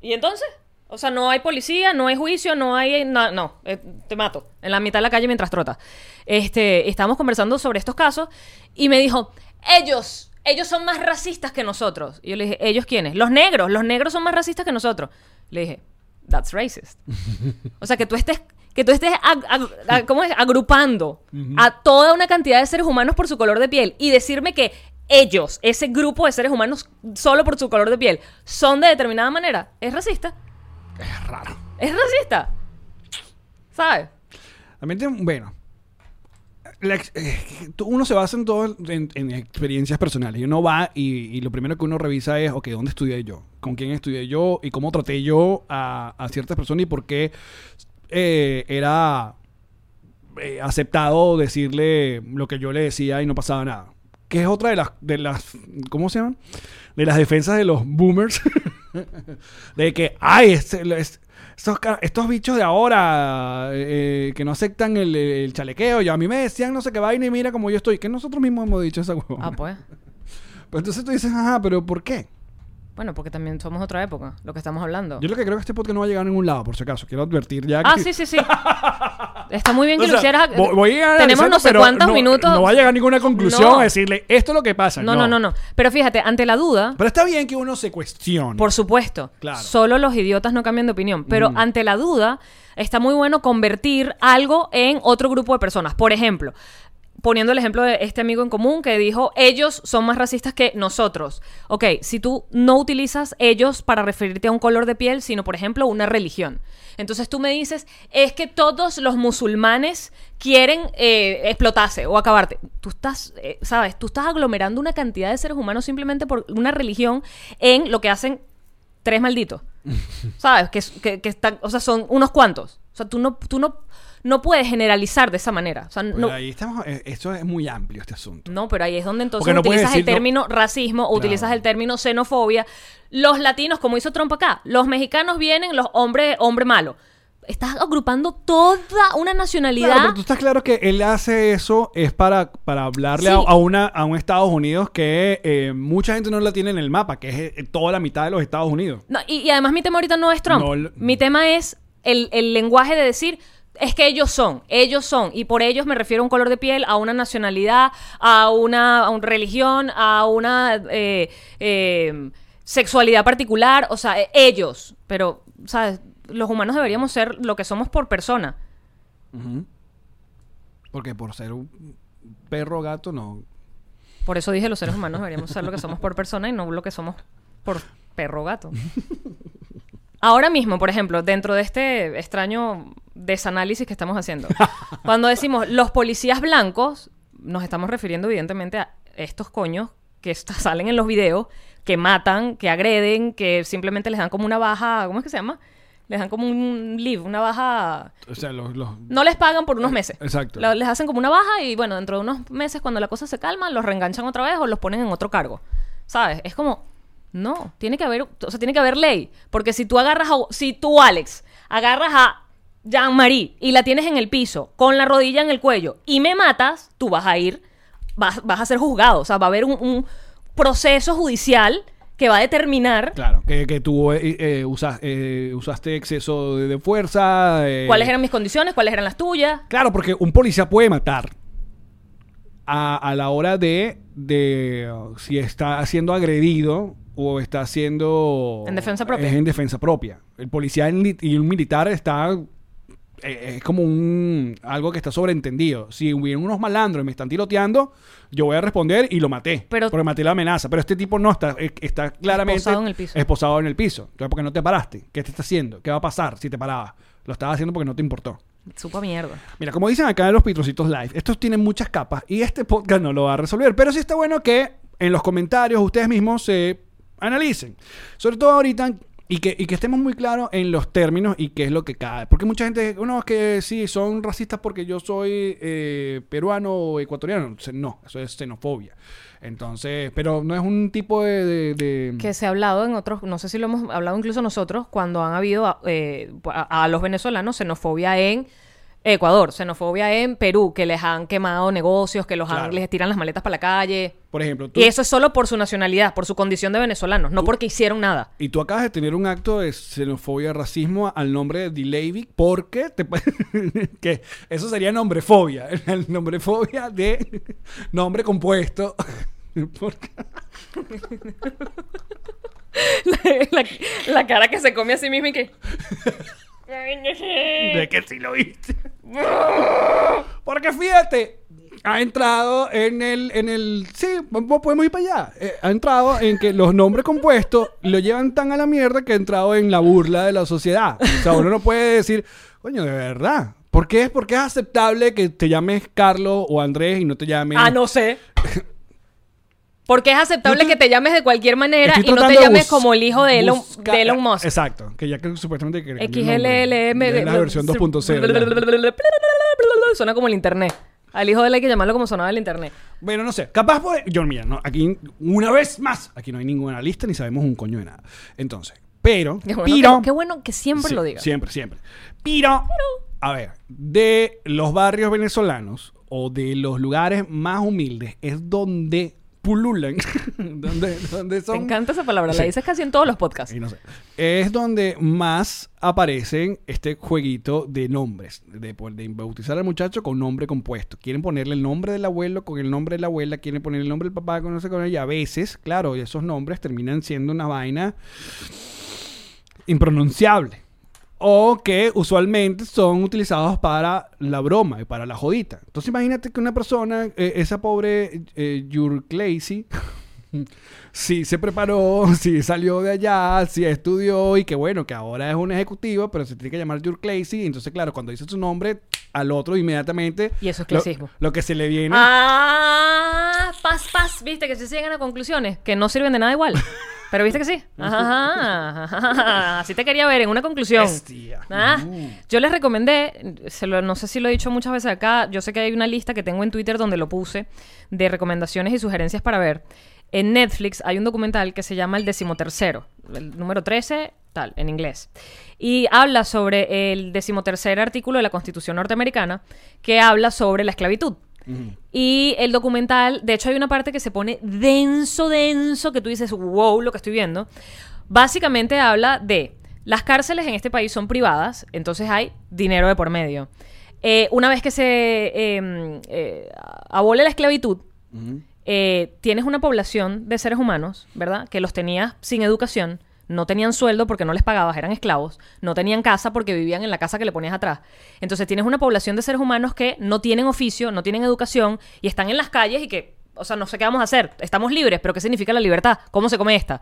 ¿Y entonces? O sea, no hay policía, no hay juicio, no hay... na- no, eh, te mato. En la mitad de la calle mientras trota. Este, estábamos conversando sobre estos casos y me dijo, ellos, ellos son más racistas que nosotros. Y yo le dije, ¿ellos quiénes? Los negros, los negros son más racistas que nosotros. Le dije, that's racist. o sea, que tú estés... Que tú estés ag- ag- ag- ¿cómo es? agrupando a toda una cantidad de seres humanos por su color de piel y decirme que ellos, ese grupo de seres humanos, solo por su color de piel, son de determinada manera, es racista. Es raro. Es racista. ¿Sabes? También, tiene- bueno, la eh, uno se basa en todo en, en experiencias personales. Y uno va y, y lo primero que uno revisa es, ok, ¿dónde estudié yo? ¿Con quién estudié yo? ¿Y cómo traté yo a, a ciertas personas? ¿Y por qué eh, era eh, aceptado decirle lo que yo le decía y no pasaba nada? Que es otra de las, de las, ¿cómo se llaman? De las defensas de los boomers. de que, ay, es- estos, estos bichos de ahora eh, que no aceptan el, el chalequeo. Y a mí me decían no sé qué vaina y mira cómo yo estoy. Que nosotros mismos hemos dicho esa huevona. Ah, pues. Pero entonces tú dices, ajá, pero ¿por qué? Bueno, porque también somos otra época, lo que estamos hablando. Yo lo que creo que este podcast no va a llegar a ningún lado, por si acaso. Quiero advertir ya Ah, que... sí, sí, sí. Está muy bien que O lo sea, hicieras. voy- Tenemos no sé cuántos no- minutos. No va a llegar a ninguna conclusión No. a decirle esto es lo que pasa. No, no, no, no. Pero fíjate, ante la duda, Pero está bien que uno se cuestione. Por supuesto. Claro. Solo los idiotas no cambian de opinión. Pero ante la duda, está muy bueno convertir algo en otro grupo de personas. Por ejemplo, poniendo el ejemplo de este amigo en común que dijo, ellos son más racistas que nosotros. Ok, si tú no utilizas ellos para referirte a un color de piel, sino, por ejemplo, una religión. Entonces tú me dices, es que todos los musulmanes quieren eh, explotarse o acabarte. Tú estás, eh, ¿sabes? Tú estás aglomerando una cantidad de seres humanos simplemente por una religión en lo que hacen tres malditos. ¿Sabes? Que, que, que están, o sea, son unos cuantos. O sea, tú no, tú no, no puedes generalizar de esa manera. O sea, Pero no, ahí estamos, eh, esto es muy amplio este asunto. no, pero ahí es donde entonces no utilizas el no- término racismo o utilizas el término xenofobia. Los latinos, como hizo Trump acá, los mexicanos vienen, los hombres, hombre malo. Estás agrupando toda una nacionalidad. Claro, pero tú estás claro que él hace eso es para, para hablarle Sí. a, a una, a un Estados Unidos que eh, mucha gente no la tiene en el mapa, que es eh, toda la mitad de los Estados Unidos. No, y, y además mi tema ahorita no es Trump. Mi tema es el, el lenguaje de decir, es que ellos son, ellos son. Y por ellos me refiero a un color de piel, a una nacionalidad, a una, a una religión, a una eh, eh, sexualidad particular. O sea, eh, ellos. Pero, ¿sabes? Los humanos deberíamos ser lo que somos por persona. Porque por ser un perro gato, no. Por eso dije los seres humanos deberíamos ser lo que somos por persona y no lo que somos por perro gato. Ahora mismo, por ejemplo, dentro de este extraño desanálisis que estamos haciendo, cuando decimos los policías blancos, nos estamos refiriendo evidentemente a estos coños que salen en los videos, que matan, que agreden, que simplemente les dan como una baja, ¿cómo es que se llama? Les dan como un leave, una baja... O sea, los. los- No les pagan por unos meses. Exacto. Lo- les hacen como una baja y bueno, dentro de unos meses cuando la cosa se calma, los reenganchan otra vez o los ponen en otro cargo. ¿Sabes? Es como, no, tiene que haber, o sea, tiene que haber ley. Porque si tú agarras a, si tú, Alex, agarras a Jean-Marie y la tienes en el piso con la rodilla en el cuello y me matas, tú vas a ir, vas, vas a ser juzgado. O sea, va a haber un, un proceso judicial que va a determinar Claro, que, que tú eh, eh, usas- eh, usaste exceso de, de fuerza. cuáles eran mis condiciones, cuáles eran las tuyas. Claro, porque un policía puede matar a, a la hora de, de si está siendo agredido o está siendo... En defensa propia. Es en defensa propia. El policía y un militar está... eh, Es como un algo que está sobreentendido. Si hubieran unos malandros y me están tiroteando, yo voy a responder y lo maté. Pero- porque maté la amenaza. Pero este tipo no está, eh, está claramente Esposado en el piso. esposado en el piso. Entonces, ¿por qué no te paraste? ¿Qué te está haciendo? ¿Qué va a pasar si te parabas? Lo estaba haciendo porque no te importó. Supo mierda. Mira, como dicen acá en los Pitrocitos Live, estos tienen muchas capas y este podcast no lo va a resolver. Pero sí está bueno que en los comentarios ustedes mismos se analicen. Sobre todo ahorita y que, y que estemos muy claros en los términos y qué es lo que cae. Porque mucha gente, uno es que sí, son racistas porque yo soy eh, peruano o ecuatoriano. No, eso es xenofobia. Entonces, pero no es un tipo de... que se ha hablado en otros, no sé si lo hemos hablado incluso nosotros, cuando han habido eh, a, a los venezolanos xenofobia en Ecuador, xenofobia en Perú, que les han quemado negocios, que los han- Claro. les tiran las maletas para la calle. Por ejemplo, tú, Y eso es solo por su nacionalidad, por su condición de venezolanos, no porque hicieron nada. Y tú acabas de tener un acto de xenofobia, racismo al nombre de Dileivic porque te, que eso sería nombrefobia, el nombrefobia de nombre compuesto. Porque- la, la cara que se come a sí misma y que... de que sí lo viste. Porque fíjate, ha entrado en el, en el, sí, podemos ir para allá. Eh, ha entrado en que los nombres compuestos lo llevan tan a la mierda que ha entrado en la burla de la sociedad. O sea, uno no puede decir, coño, de verdad. ¿Por qué, es, ¿Por qué es aceptable que te llames Carlos o Andrés y no te llames... Ah, no sé. Porque es aceptable estoy- que te llames de cualquier manera y no te llames como el hijo de Elon, buscar- de Elon Musk. Exacto, que ya que supuestamente que. XLLM. Es la versión 2.0. ya. Suena como el internet. Al hijo de él hay que llamarlo como sonaba el internet. Bueno, no sé. Capaz por... Yo, mira, no, aquí, una vez más, aquí no hay ninguna lista ni sabemos un coño de nada. Entonces, pero... Qué bueno, pero que, qué bueno que siempre Sí, lo diga. Siempre, siempre. Pero, a ver, de los barrios venezolanos o de los lugares más humildes es donde pululan, donde, donde Me son... encanta esa palabra, Sí. la dices casi en todos los podcasts. Y no sé. Es donde más aparecen este jueguito de nombres, de, de bautizar al muchacho con nombre compuesto. Quieren ponerle el nombre del abuelo con el nombre de la abuela, quieren poner el nombre del papá con no sé con ella. A veces, claro, esos nombres terminan siendo una vaina impronunciable. O que usualmente son utilizados para la broma y para la jodita. Entonces imagínate que una persona, eh, esa pobre eh, Yurklacy, sí se preparó, sí salió de allá, sí estudió y que bueno, que ahora es un ejecutivo, pero se tiene que llamar Yurklacy. Entonces, claro, cuando dice su nombre, al otro inmediatamente... Y eso es lo- clasismo. Lo, que se le viene... Ah, paz, paz. Viste que se llegan a conclusiones que no sirven de nada igual. Pero viste que sí. Ajá, ajá, Así te quería ver en una conclusión. Ah, Uh. Yo les recomendé, se lo- no sé si lo he dicho muchas veces acá, yo sé que hay una lista que tengo en Twitter donde lo puse de recomendaciones y sugerencias para ver. En Netflix hay un documental que se llama El decimotercero, el número 13, tal, en inglés. Y habla sobre el decimotercer artículo de la Constitución norteamericana que habla sobre la esclavitud. Y el documental, de hecho hay una parte que se pone denso, denso, que tú dices, wow, lo que estoy viendo. Básicamente habla de las cárceles en este país son privadas, entonces hay dinero de por medio. Eh, una vez que se eh, eh, abole la esclavitud, eh, tienes una población de seres humanos, ¿verdad? Que los tenías sin educación, no tenían sueldo porque no les pagabas, eran esclavos, no tenían casa porque vivían en la casa que le ponías atrás. Entonces tienes una población de seres humanos que no tienen oficio, no tienen educación y están en las calles y que, o sea, no sé qué vamos a hacer, estamos libres, pero ¿qué significa la libertad? ¿Cómo se come esta?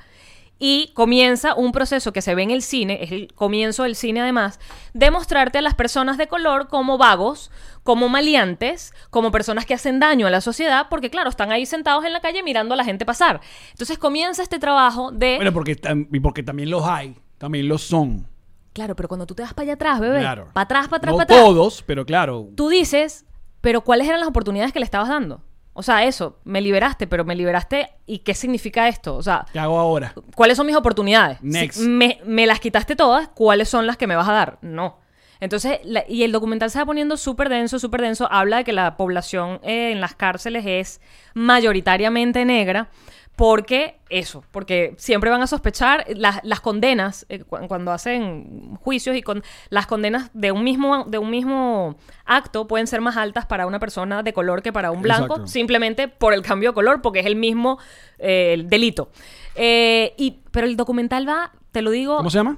Y comienza un proceso que se ve en el cine, es el comienzo del cine además, de mostrarte a las personas de color como vagos, como maleantes, como personas que hacen daño a la sociedad, porque claro, están ahí sentados en la calle mirando a la gente pasar. Entonces comienza este trabajo de... Bueno, porque, porque también los hay, también los son. claro, pero cuando tú te vas para allá atrás, bebé, Claro. para atrás, para atrás, no para atrás, todos, pero claro. tú dices, pero ¿cuáles eran las oportunidades que le estabas dando? O sea, eso, me liberaste, pero me liberaste, ¿y qué significa esto? O sea, ¿Qué hago ahora? ¿Cuáles son mis oportunidades? Next. Si me, me las quitaste todas, ¿cuáles son las que me vas a dar? No. Entonces, la- y el documental se va poniendo súper denso, súper denso. Habla de que la población eh, en las cárceles es mayoritariamente negra. Porque eso, porque siempre van a sospechar las, las condenas eh, cu- cuando hacen juicios y con las condenas de un mismo de un mismo acto pueden ser más altas para una persona de color que para un blanco, Exacto. simplemente por el cambio de color, porque es el mismo eh, el delito. Eh, y, pero el documental va, te lo digo, ¿Cómo se llama?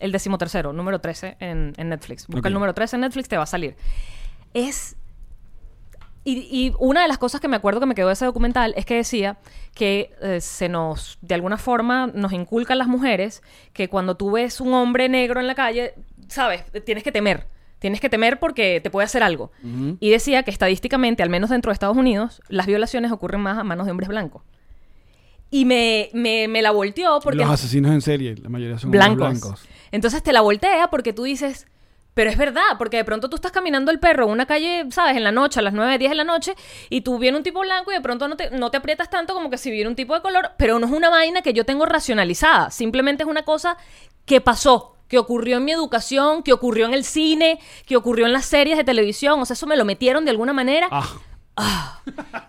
el decimotercero, número 13 en, en Netflix. Busca el número 13 en Netflix, te va a salir. Es... Y, y una de las cosas que me acuerdo que me quedó de ese documental es que decía que eh, se nos, de alguna forma, nos inculcan las mujeres que cuando tú ves un hombre negro en la calle, sabes, tienes que temer. Tienes que temer porque te puede hacer algo. Y decía que estadísticamente, al menos dentro de Estados Unidos, las violaciones ocurren más a manos de hombres blancos. Y me, me, me la volteó porque Los asesinos en serie, la mayoría son blancos. hombres blancos. Entonces te la voltea porque tú dices, pero es verdad, porque de pronto tú estás caminando el perro en una calle, ¿sabes? En la noche, a las 9, 10 de la noche, y tú viene un tipo blanco y de pronto no te, no te aprietas tanto como que si viera un tipo de color, pero no es una vaina que yo tengo racionalizada, simplemente es una cosa que pasó, que ocurrió en mi educación, que ocurrió en el cine, que ocurrió en las series de televisión, o sea, eso me lo metieron de alguna manera. Ah,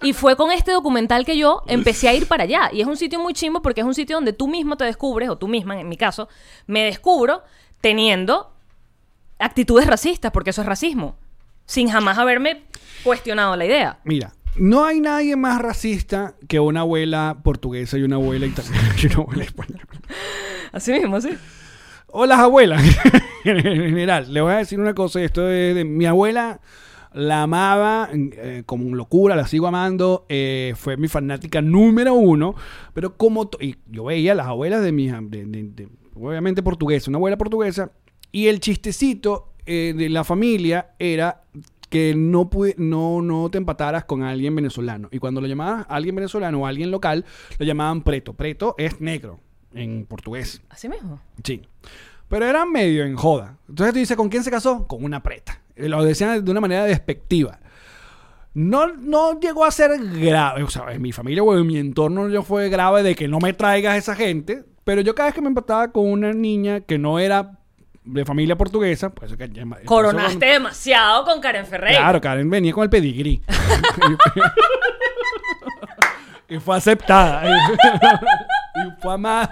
Y fue con este documental que yo empecé a ir para allá. Y es un sitio muy chimbo porque es un sitio donde tú mismo te descubres, o tú misma, en mi caso, me descubro teniendo actitudes racistas, porque eso es racismo, sin jamás haberme cuestionado la idea. mira, no hay nadie más racista que una abuela portuguesa y una abuela italiana y una abuela española. Así mismo, sí. O las abuelas, en general. Le voy a decir una cosa, esto es de mi abuela la amaba eh, como locura, la sigo amando, eh, fue mi fanática número uno, pero como y yo veía las abuelas de mi, de- de- de- obviamente portuguesa, una abuela portuguesa, y el chistecito eh, de la familia era que no, pude- no, no te empataras con alguien venezolano. Y cuando lo llamabas a alguien venezolano o a alguien local, lo llamaban preto. Preto es negro en portugués. Así mismo. Sí. Pero era medio en joda. Entonces tú dices, ¿con quién se casó? Con una preta. Y Lo decían de una manera despectiva. No, no llegó a ser grave. O sea, en mi familia o en mi entorno yo fue grave de que no me traigas esa gente. Pero yo cada vez que me empataba con una niña que no era de familia portuguesa, pues eso que llama- Coronaste demasiado con Karen Ferreira. Claro, Karen venía con el pedigrí. y fue aceptada. y fue amada.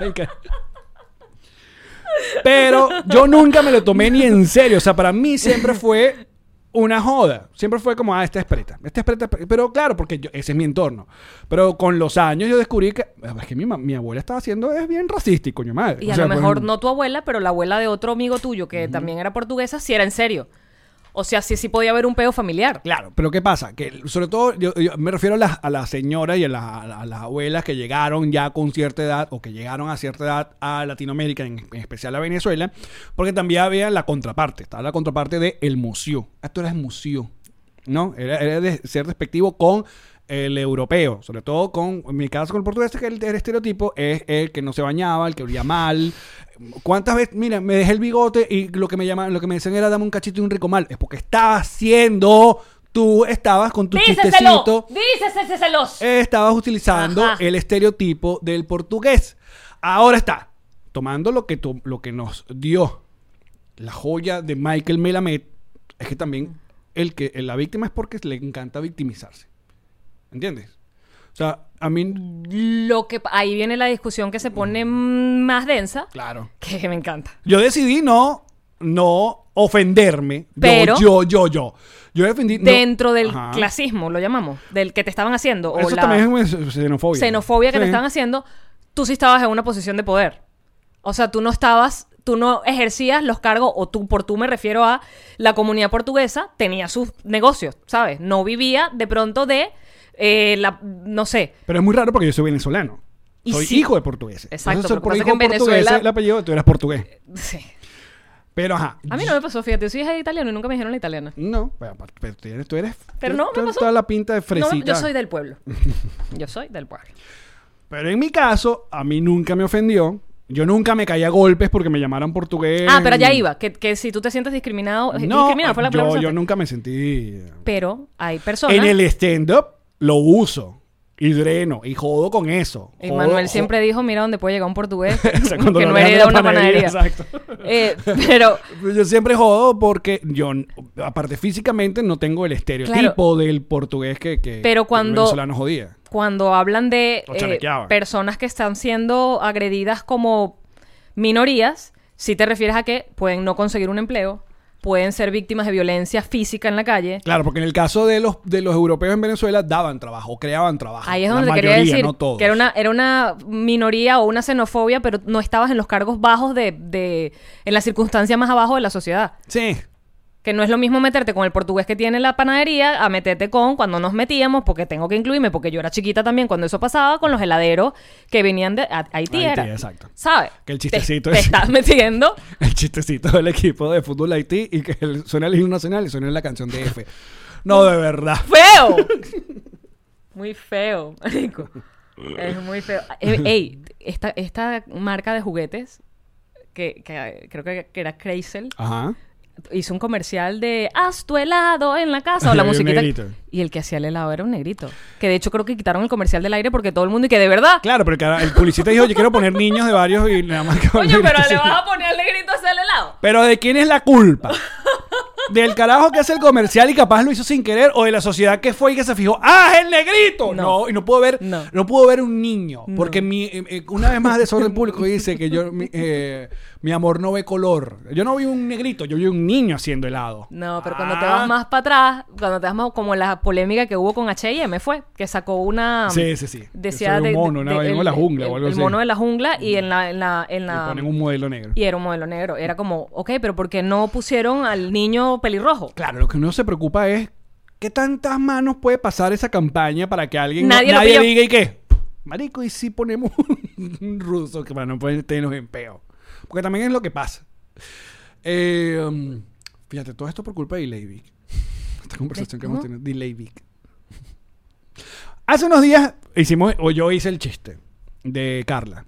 Pero yo nunca me lo tomé ni en serio. O sea, para mí siempre fue una joda. Siempre fue como, ah, esta es preta. Esta es preta. Pero claro, porque yo- ese es mi entorno. Pero con los años yo descubrí que, es que mi, abuela estaba haciendo es bien racista coño madre. Y O a sea, lo pues, mejor no tu abuela, pero la abuela de otro amigo tuyo que también era portuguesa, sí era en serio. O sea, sí, sí podía haber un peo familiar. Claro, pero ¿qué pasa? Que sobre todo yo, me refiero a las, señoras y a, las- abuelas que llegaron ya con cierta edad o que llegaron a cierta edad a Latinoamérica, en, en especial a Venezuela, porque también había la contraparte, estaba la contraparte de el museo. Esto era el museo, ¿no? Era, era de ser despectivo con el europeo, sobre todo con, en mi caso con el portugués, que el, el estereotipo es el que no se bañaba, el que olía mal. ¿Cuántas veces, mira, me dejé el bigote y lo que me llamaban, lo que me decían era dame un cachito y un rico mal? Es porque estaba haciendo, tú estabas con tu ¡Díceselo! chistecito, ¡Díceselos! estabas utilizando Ajá. el estereotipo del portugués. Ahora está, tomando lo que, tu- lo que nos dio la joya de Michael Melamed, es que también el que la víctima es porque le encanta victimizarse. ¿Entiendes? O sea, a mí... Lo que ahí viene la discusión que se pone mm, más densa, Claro. que me encanta. Yo decidí no, no ofenderme. Yo, Pero- Yo, yo, yo. Yo defendí... no- Dentro del Ajá. clasismo, lo llamamos, del que te estaban haciendo, o Eso la también es xenofobia. xenofobia que te estaban haciendo, tú sí estabas en una posición de poder. O sea, tú no estabas, tú no ejercías los cargos, o tú, por tú me refiero a la comunidad portuguesa, tenía sus negocios, ¿sabes? No vivía de pronto de, eh, la, no sé, Pero es muy raro porque yo soy venezolano. Y soy sí. hijo de portugueses. Exacto, Entonces, por hijo que en portugués, Venezuela- el apellido, tú eras portugués. sí. Pero ajá. A mí no me pasó, fíjate, yo soy hija de italiano y nunca me dijeron la italiana. No, pero, pero tú eres, tú eres- Pero tú- no, me pasó. toda la pinta de fresita. No, yo soy del pueblo. Yo soy del pueblo. Pero en mi caso, a mí nunca me ofendió. Yo nunca me caía a golpes porque me llamaran portugués. Ah, pero ya iba, que, que si tú te sientes discriminado, eh, No, discriminado fue la yo, yo nunca me sentí... Pero hay personas. En el stand-up lo uso. Y dreno. Y jodo con eso. Y Jodo- Manuel siempre dijo, mira dónde puede llegar un portugués O sea, cuando que no hereda una panadería. Exacto. Eh, pero Yo siempre jodo porque yo, aparte físicamente, no tengo el estereotipo del portugués que, que Pero que el cuando- venezolano jodía. cuando hablan de eh, personas que están siendo agredidas como minorías, si te refieres a que pueden no conseguir un empleo, pueden ser víctimas de violencia física en la calle. Claro, porque en el caso de los, de los europeos en Venezuela daban trabajo, creaban trabajo. Ahí es La donde quería mayoría, decir no todos. que era una, era una minoría o una xenofobia, pero no estabas en los cargos bajos de, de en la circunstancia más abajo de la sociedad. Sí. Que no es lo mismo meterte con el portugués que tiene la panadería a meterte con cuando nos metíamos, porque tengo que incluirme, porque yo era chiquita también cuando eso pasaba, con los heladeros que venían de a- Haití. Haití, era. exacto. ¿Sabes? Que el Te- chistecito Te, es- estás metiendo. El chistecito del equipo de fútbol Haití y que el- suena el himno nacional y suena la canción de F. No, de verdad. ¡Feo! Muy feo, marico. Es muy feo. Eh, Ey, esta, esta marca de juguetes, que, que creo que, que era Kreisel, Ajá. Hizo un comercial de haz tu helado en la casa o la musiquita. Y el que hacía el helado era un negrito. Que de hecho creo que quitaron el comercial del aire porque todo el mundo y que de verdad. Claro, pero el el publicista dijo, yo quiero poner niños de varios y nada más que Coño, pero le vas a poner al negrito a hacer el helado. Pero ¿de quién es la culpa? ¿Del carajo que hace el comercial y capaz lo hizo sin querer? ¿O de la sociedad que fue y que se fijó? ¡Ah, es el negrito! No, No. y no pudo ver, no. No. pudo ver un niño. Porque mi, eh, eh, una vez más desorden público dice que yo, mi, eh, mi amor no ve color. Yo no vi un negrito, yo vi un niño haciendo helado. No, pero cuando te Ah. vas más para atrás, cuando te vas más como la polémica que hubo con H&M fue, que sacó una Sí, sí, sí. decía soy un de, mono, de- una de la jungla el, o algo el así. mono de la jungla y en la en la en Y la ponen un modelo negro. y era un modelo negro, era como, ok, pero ¿por qué no pusieron al niño pelirrojo? Claro, lo que uno se preocupa es qué tantas manos puede pasar esa campaña para que alguien Nadie nadie diga y qué. Marico, ¿y si ponemos un ruso que para no tenernos en peo? Porque también es lo que pasa. Eh, um, fíjate, todo esto por culpa de Leivik. Esta conversación que hemos tenido. De Leivik. Hace unos días hicimos, o yo hice el chiste de Carla.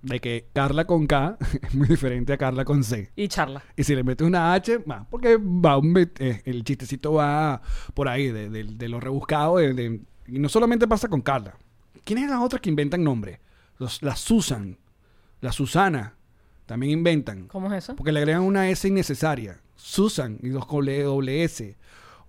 De que Carla con K es muy diferente a Carla con C. Y charla. Y si le metes una H, va, porque va un eh, el chistecito va por ahí, de, de- de lo rebuscado. de- y no solamente pasa con Carla. ¿Quiénes las otras que inventan nombres? Los, la Susan, la Susana, también inventan. ¿Cómo es eso? Porque le agregan una S innecesaria. Susan y dos doble, doble S.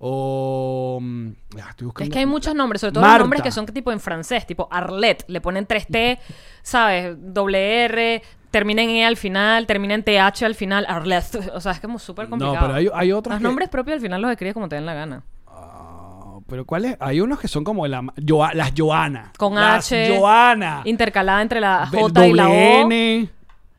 O... mm, ah, estoy buscando- Es que hay muchos nombres, sobre todo Marta. los nombres que son tipo en francés, tipo Arlette, le ponen 3T, ¿sabes? Doble R, termina en E al final, termina en TH al final, Arlette. O sea, es como súper complicado. No, pero hay, hay otras Los que- nombres propios al final los escribes como te den la gana. Ah, pero ¿cuáles? Hay unos que son como la, las Joana. Con las H. Joana. Intercalada entre la J y la O. N,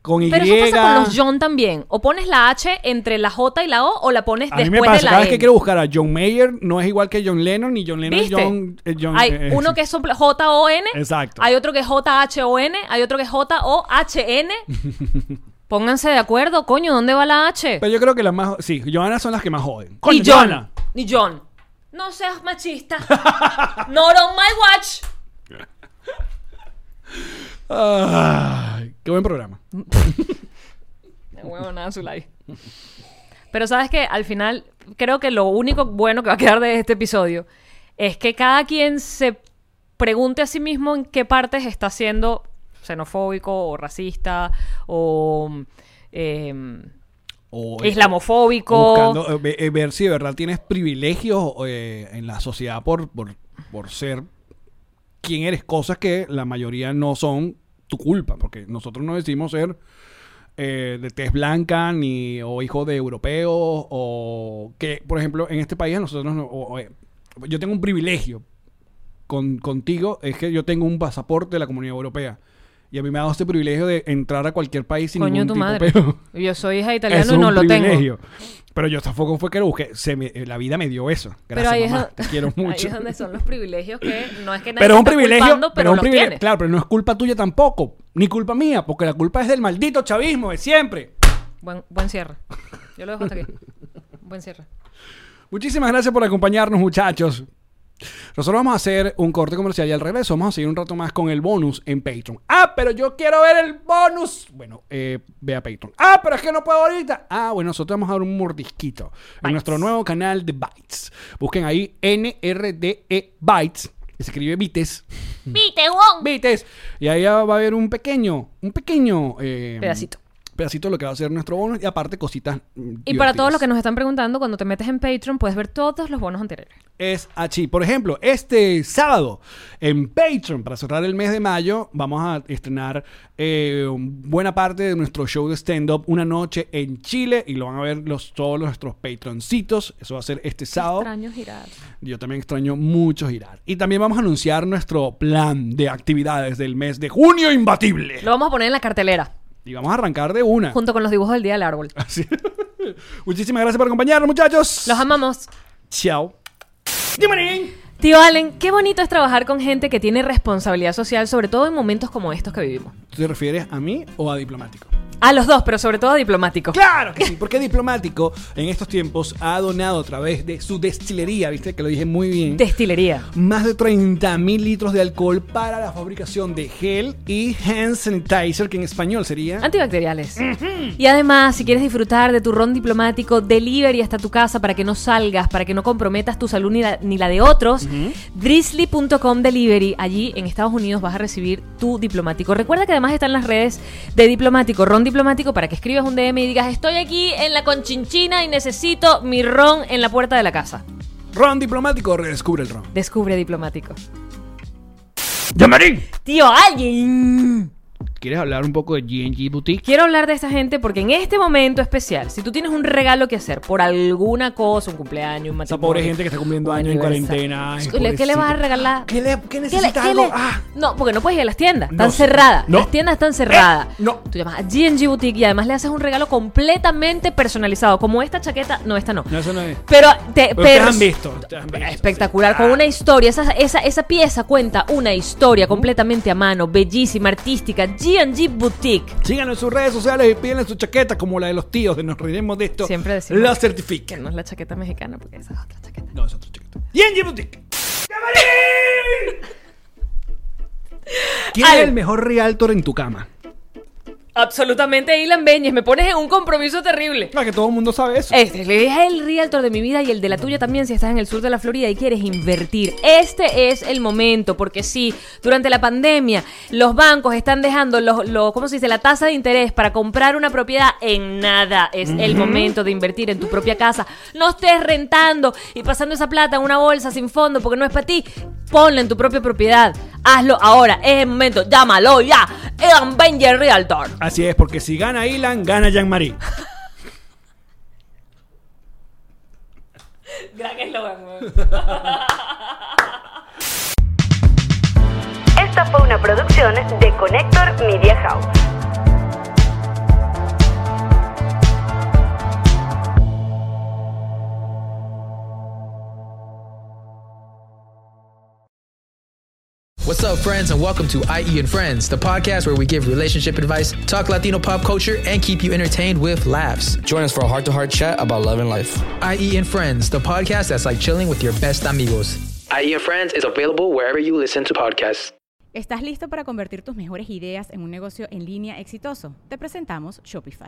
con Y. Pero eso pasa con los John también. O pones la H entre la J y la O o la pones A mí después me pasa, de la cada vez que N. quiero buscar a John Mayer, no es igual que John Lennon, ni John Lennon es ¿Viste? John... eh, John- hay eh, uno que es J-O-N. Exacto. Hay otro que es J-H-O-N. Hay otro que es J-O-H-N. Pónganse de acuerdo, coño, ¿dónde va la H? Pero yo creo que las más... Sí, Joana son las que más joden. Coño, y John. Joana. Y John. No seas machista. Not on my watch. Ay, qué buen programa. Nada su like. Pero sabes que al final creo que lo único bueno que va a quedar de este episodio es que cada quien se pregunte a sí mismo en qué partes está siendo xenofóbico o racista o eh, O- islamofóbico. buscando, eh, eh, ver si de verdad tienes privilegios eh, en la sociedad por, por, por ser quien eres, cosas que la mayoría no son tu culpa, porque nosotros no decimos ser eh, de tez blanca ni o hijo de europeos o que, por ejemplo, en este país nosotros no- o, eh, yo tengo un privilegio con, contigo, es que yo tengo un pasaporte de la Comunidad Europea. Y a mí me ha dado este privilegio de entrar a cualquier país sin Coño ningún tu tipo madre. peo. Yo soy hija de italiano y no un lo privilegio. tengo. Pero yo tampoco fue que lo busqué. Se me- la vida me dio eso. Gracias, Pero ahí es, mamá. Te quiero ahí mucho. es donde son los privilegios que no es que nadie Pero es te un está privilegio. culpando, pero pero es un los privilegio. tienes. Claro, pero no es culpa tuya tampoco. Ni culpa mía, porque la culpa es del maldito chavismo de siempre. Buen, buen cierre. Yo lo dejo hasta aquí. Buen cierre. Muchísimas gracias por acompañarnos, muchachos. Nosotros vamos a hacer un corte comercial y al regreso vamos a seguir un rato más con el bonus en Patreon. Ah, pero yo quiero ver el bonus. Bueno, eh, ve a Patreon. Ah, pero es que no puedo ahorita. Ah, bueno, nosotros vamos a dar un mordisquito en nuestro nuevo canal de Bytes. Busquen ahí NRDE Bytes. que Se escribe Bites. ¡Vite, Wong! Bites. Y ahí va a haber un pequeño, un pequeño eh, Pedacito. Pedacito de lo que va a ser nuestro bonus y aparte cositas. mm, Y para todos los que nos están preguntando, cuando te metes en Patreon puedes ver todos los bonos anteriores. es así. Por ejemplo, este sábado en Patreon, para cerrar el mes de mayo, vamos a estrenar eh, buena parte de nuestro show de stand-up una noche en Chile y lo van a ver los, todos nuestros patroncitos. Eso va a ser este sábado. Extraño girar. Yo también extraño mucho girar. Y también vamos a anunciar nuestro plan de actividades del mes de junio imbatible. Lo vamos a poner en la cartelera, Y vamos a arrancar de una. junto con los dibujos del Día del Árbol. Así. Muchísimas gracias por acompañarnos, muchachos. Los amamos. Chao. Tío Allen, qué bonito es trabajar con gente que tiene responsabilidad social, sobre todo en momentos como estos que vivimos. ¿Tú te refieres a mí o a diplomático? A los dos, pero sobre todo a diplomáticos. Claro que sí, porque Diplomático en estos tiempos ha donado a través de su destilería, viste que lo dije muy bien, Destilería. más de 30 mil litros de alcohol para la fabricación de gel y hand sanitizer, que en español sería... Antibacteriales. Y además, si quieres disfrutar de tu ron diplomático, delivery hasta tu casa para que no salgas, para que no comprometas tu salud ni la, ni la de otros, drizzly.com delivery. Allí en Estados Unidos vas a recibir tu diplomático. Recuerda que además están las redes de diplomático, ron diplomático, para que escribas un DM y digas, estoy aquí en la conchinchina y necesito mi ron en la puerta de la casa. Ron Diplomático, redescubre el ron. Descubre diplomático. ¡Llamarín! Tío, alguien. ¿Quieres hablar un poco de G&G Boutique? Quiero hablar de esta gente porque en este momento especial, si tú tienes un regalo que hacer por alguna cosa, un cumpleaños, un Esa matrimonio, pobre gente que está cumpliendo años en cuarentena. ay, ¿Qué le- ¿Qué le vas a regalar? ¿Qué, le, qué ¿Qué le- necesita qué algo? le- Ah, No, porque no puedes ir a las tiendas. Están cerradas. No. Las tiendas están cerradas. Eh, no. Tú llamas a G&G Boutique y además le haces un regalo completamente personalizado. Como esta chaqueta. No, esta no. no, eso no es. Pero te Pero han visto. ustedes han visto, Espectacular, sí. con una historia. Esa, esa, esa pieza cuenta una historia completamente a mano, bellísima, artística. G&G Boutique. Síganos en sus redes sociales y pídenle su chaqueta como la de los tíos de Nos Reiremos de Esto. Siempre decimos La Que certifiquen. no es la chaqueta mexicana, porque esa es otra chaqueta. No, es otra chaqueta. G&G Boutique. ¡Llamarín! ¿Quién Al- es el mejor realtor en tu cama? Absolutamente, Ilan Beñez. Me pones en un compromiso terrible. Claro que todo el mundo sabe eso. Este es el realtor de mi vida y el de la tuya también si estás en el sur de la Florida y quieres invertir. Este es el momento, porque sí, durante la pandemia los bancos están dejando los, los- ¿cómo se dice? la tasa de interés para comprar una propiedad en nada. Es el momento de invertir en tu propia casa. No estés rentando y pasando esa plata en una bolsa sin fondo porque no es para ti. Ponla en tu propia propiedad. Hazlo ahora, es el momento. Llámalo ya. Ilan Beñez Realtor. Así es, porque si gana Ilan, gana Jean-Marie. Gran eslogan. Esta fue una producción de Connector Media House. What's What's up, friends, and welcome to IE and Friends, the podcast where we give relationship advice, talk Latino pop culture, and keep you entertained with laughs. Join us for a heart to heart chat about love and life. IE and Friends, the podcast that's like chilling with your best amigos. IE and Friends is available wherever you listen to podcasts. ¿Estás listo para convertir tus mejores ideas en un negocio en línea exitoso? Te presentamos Shopify.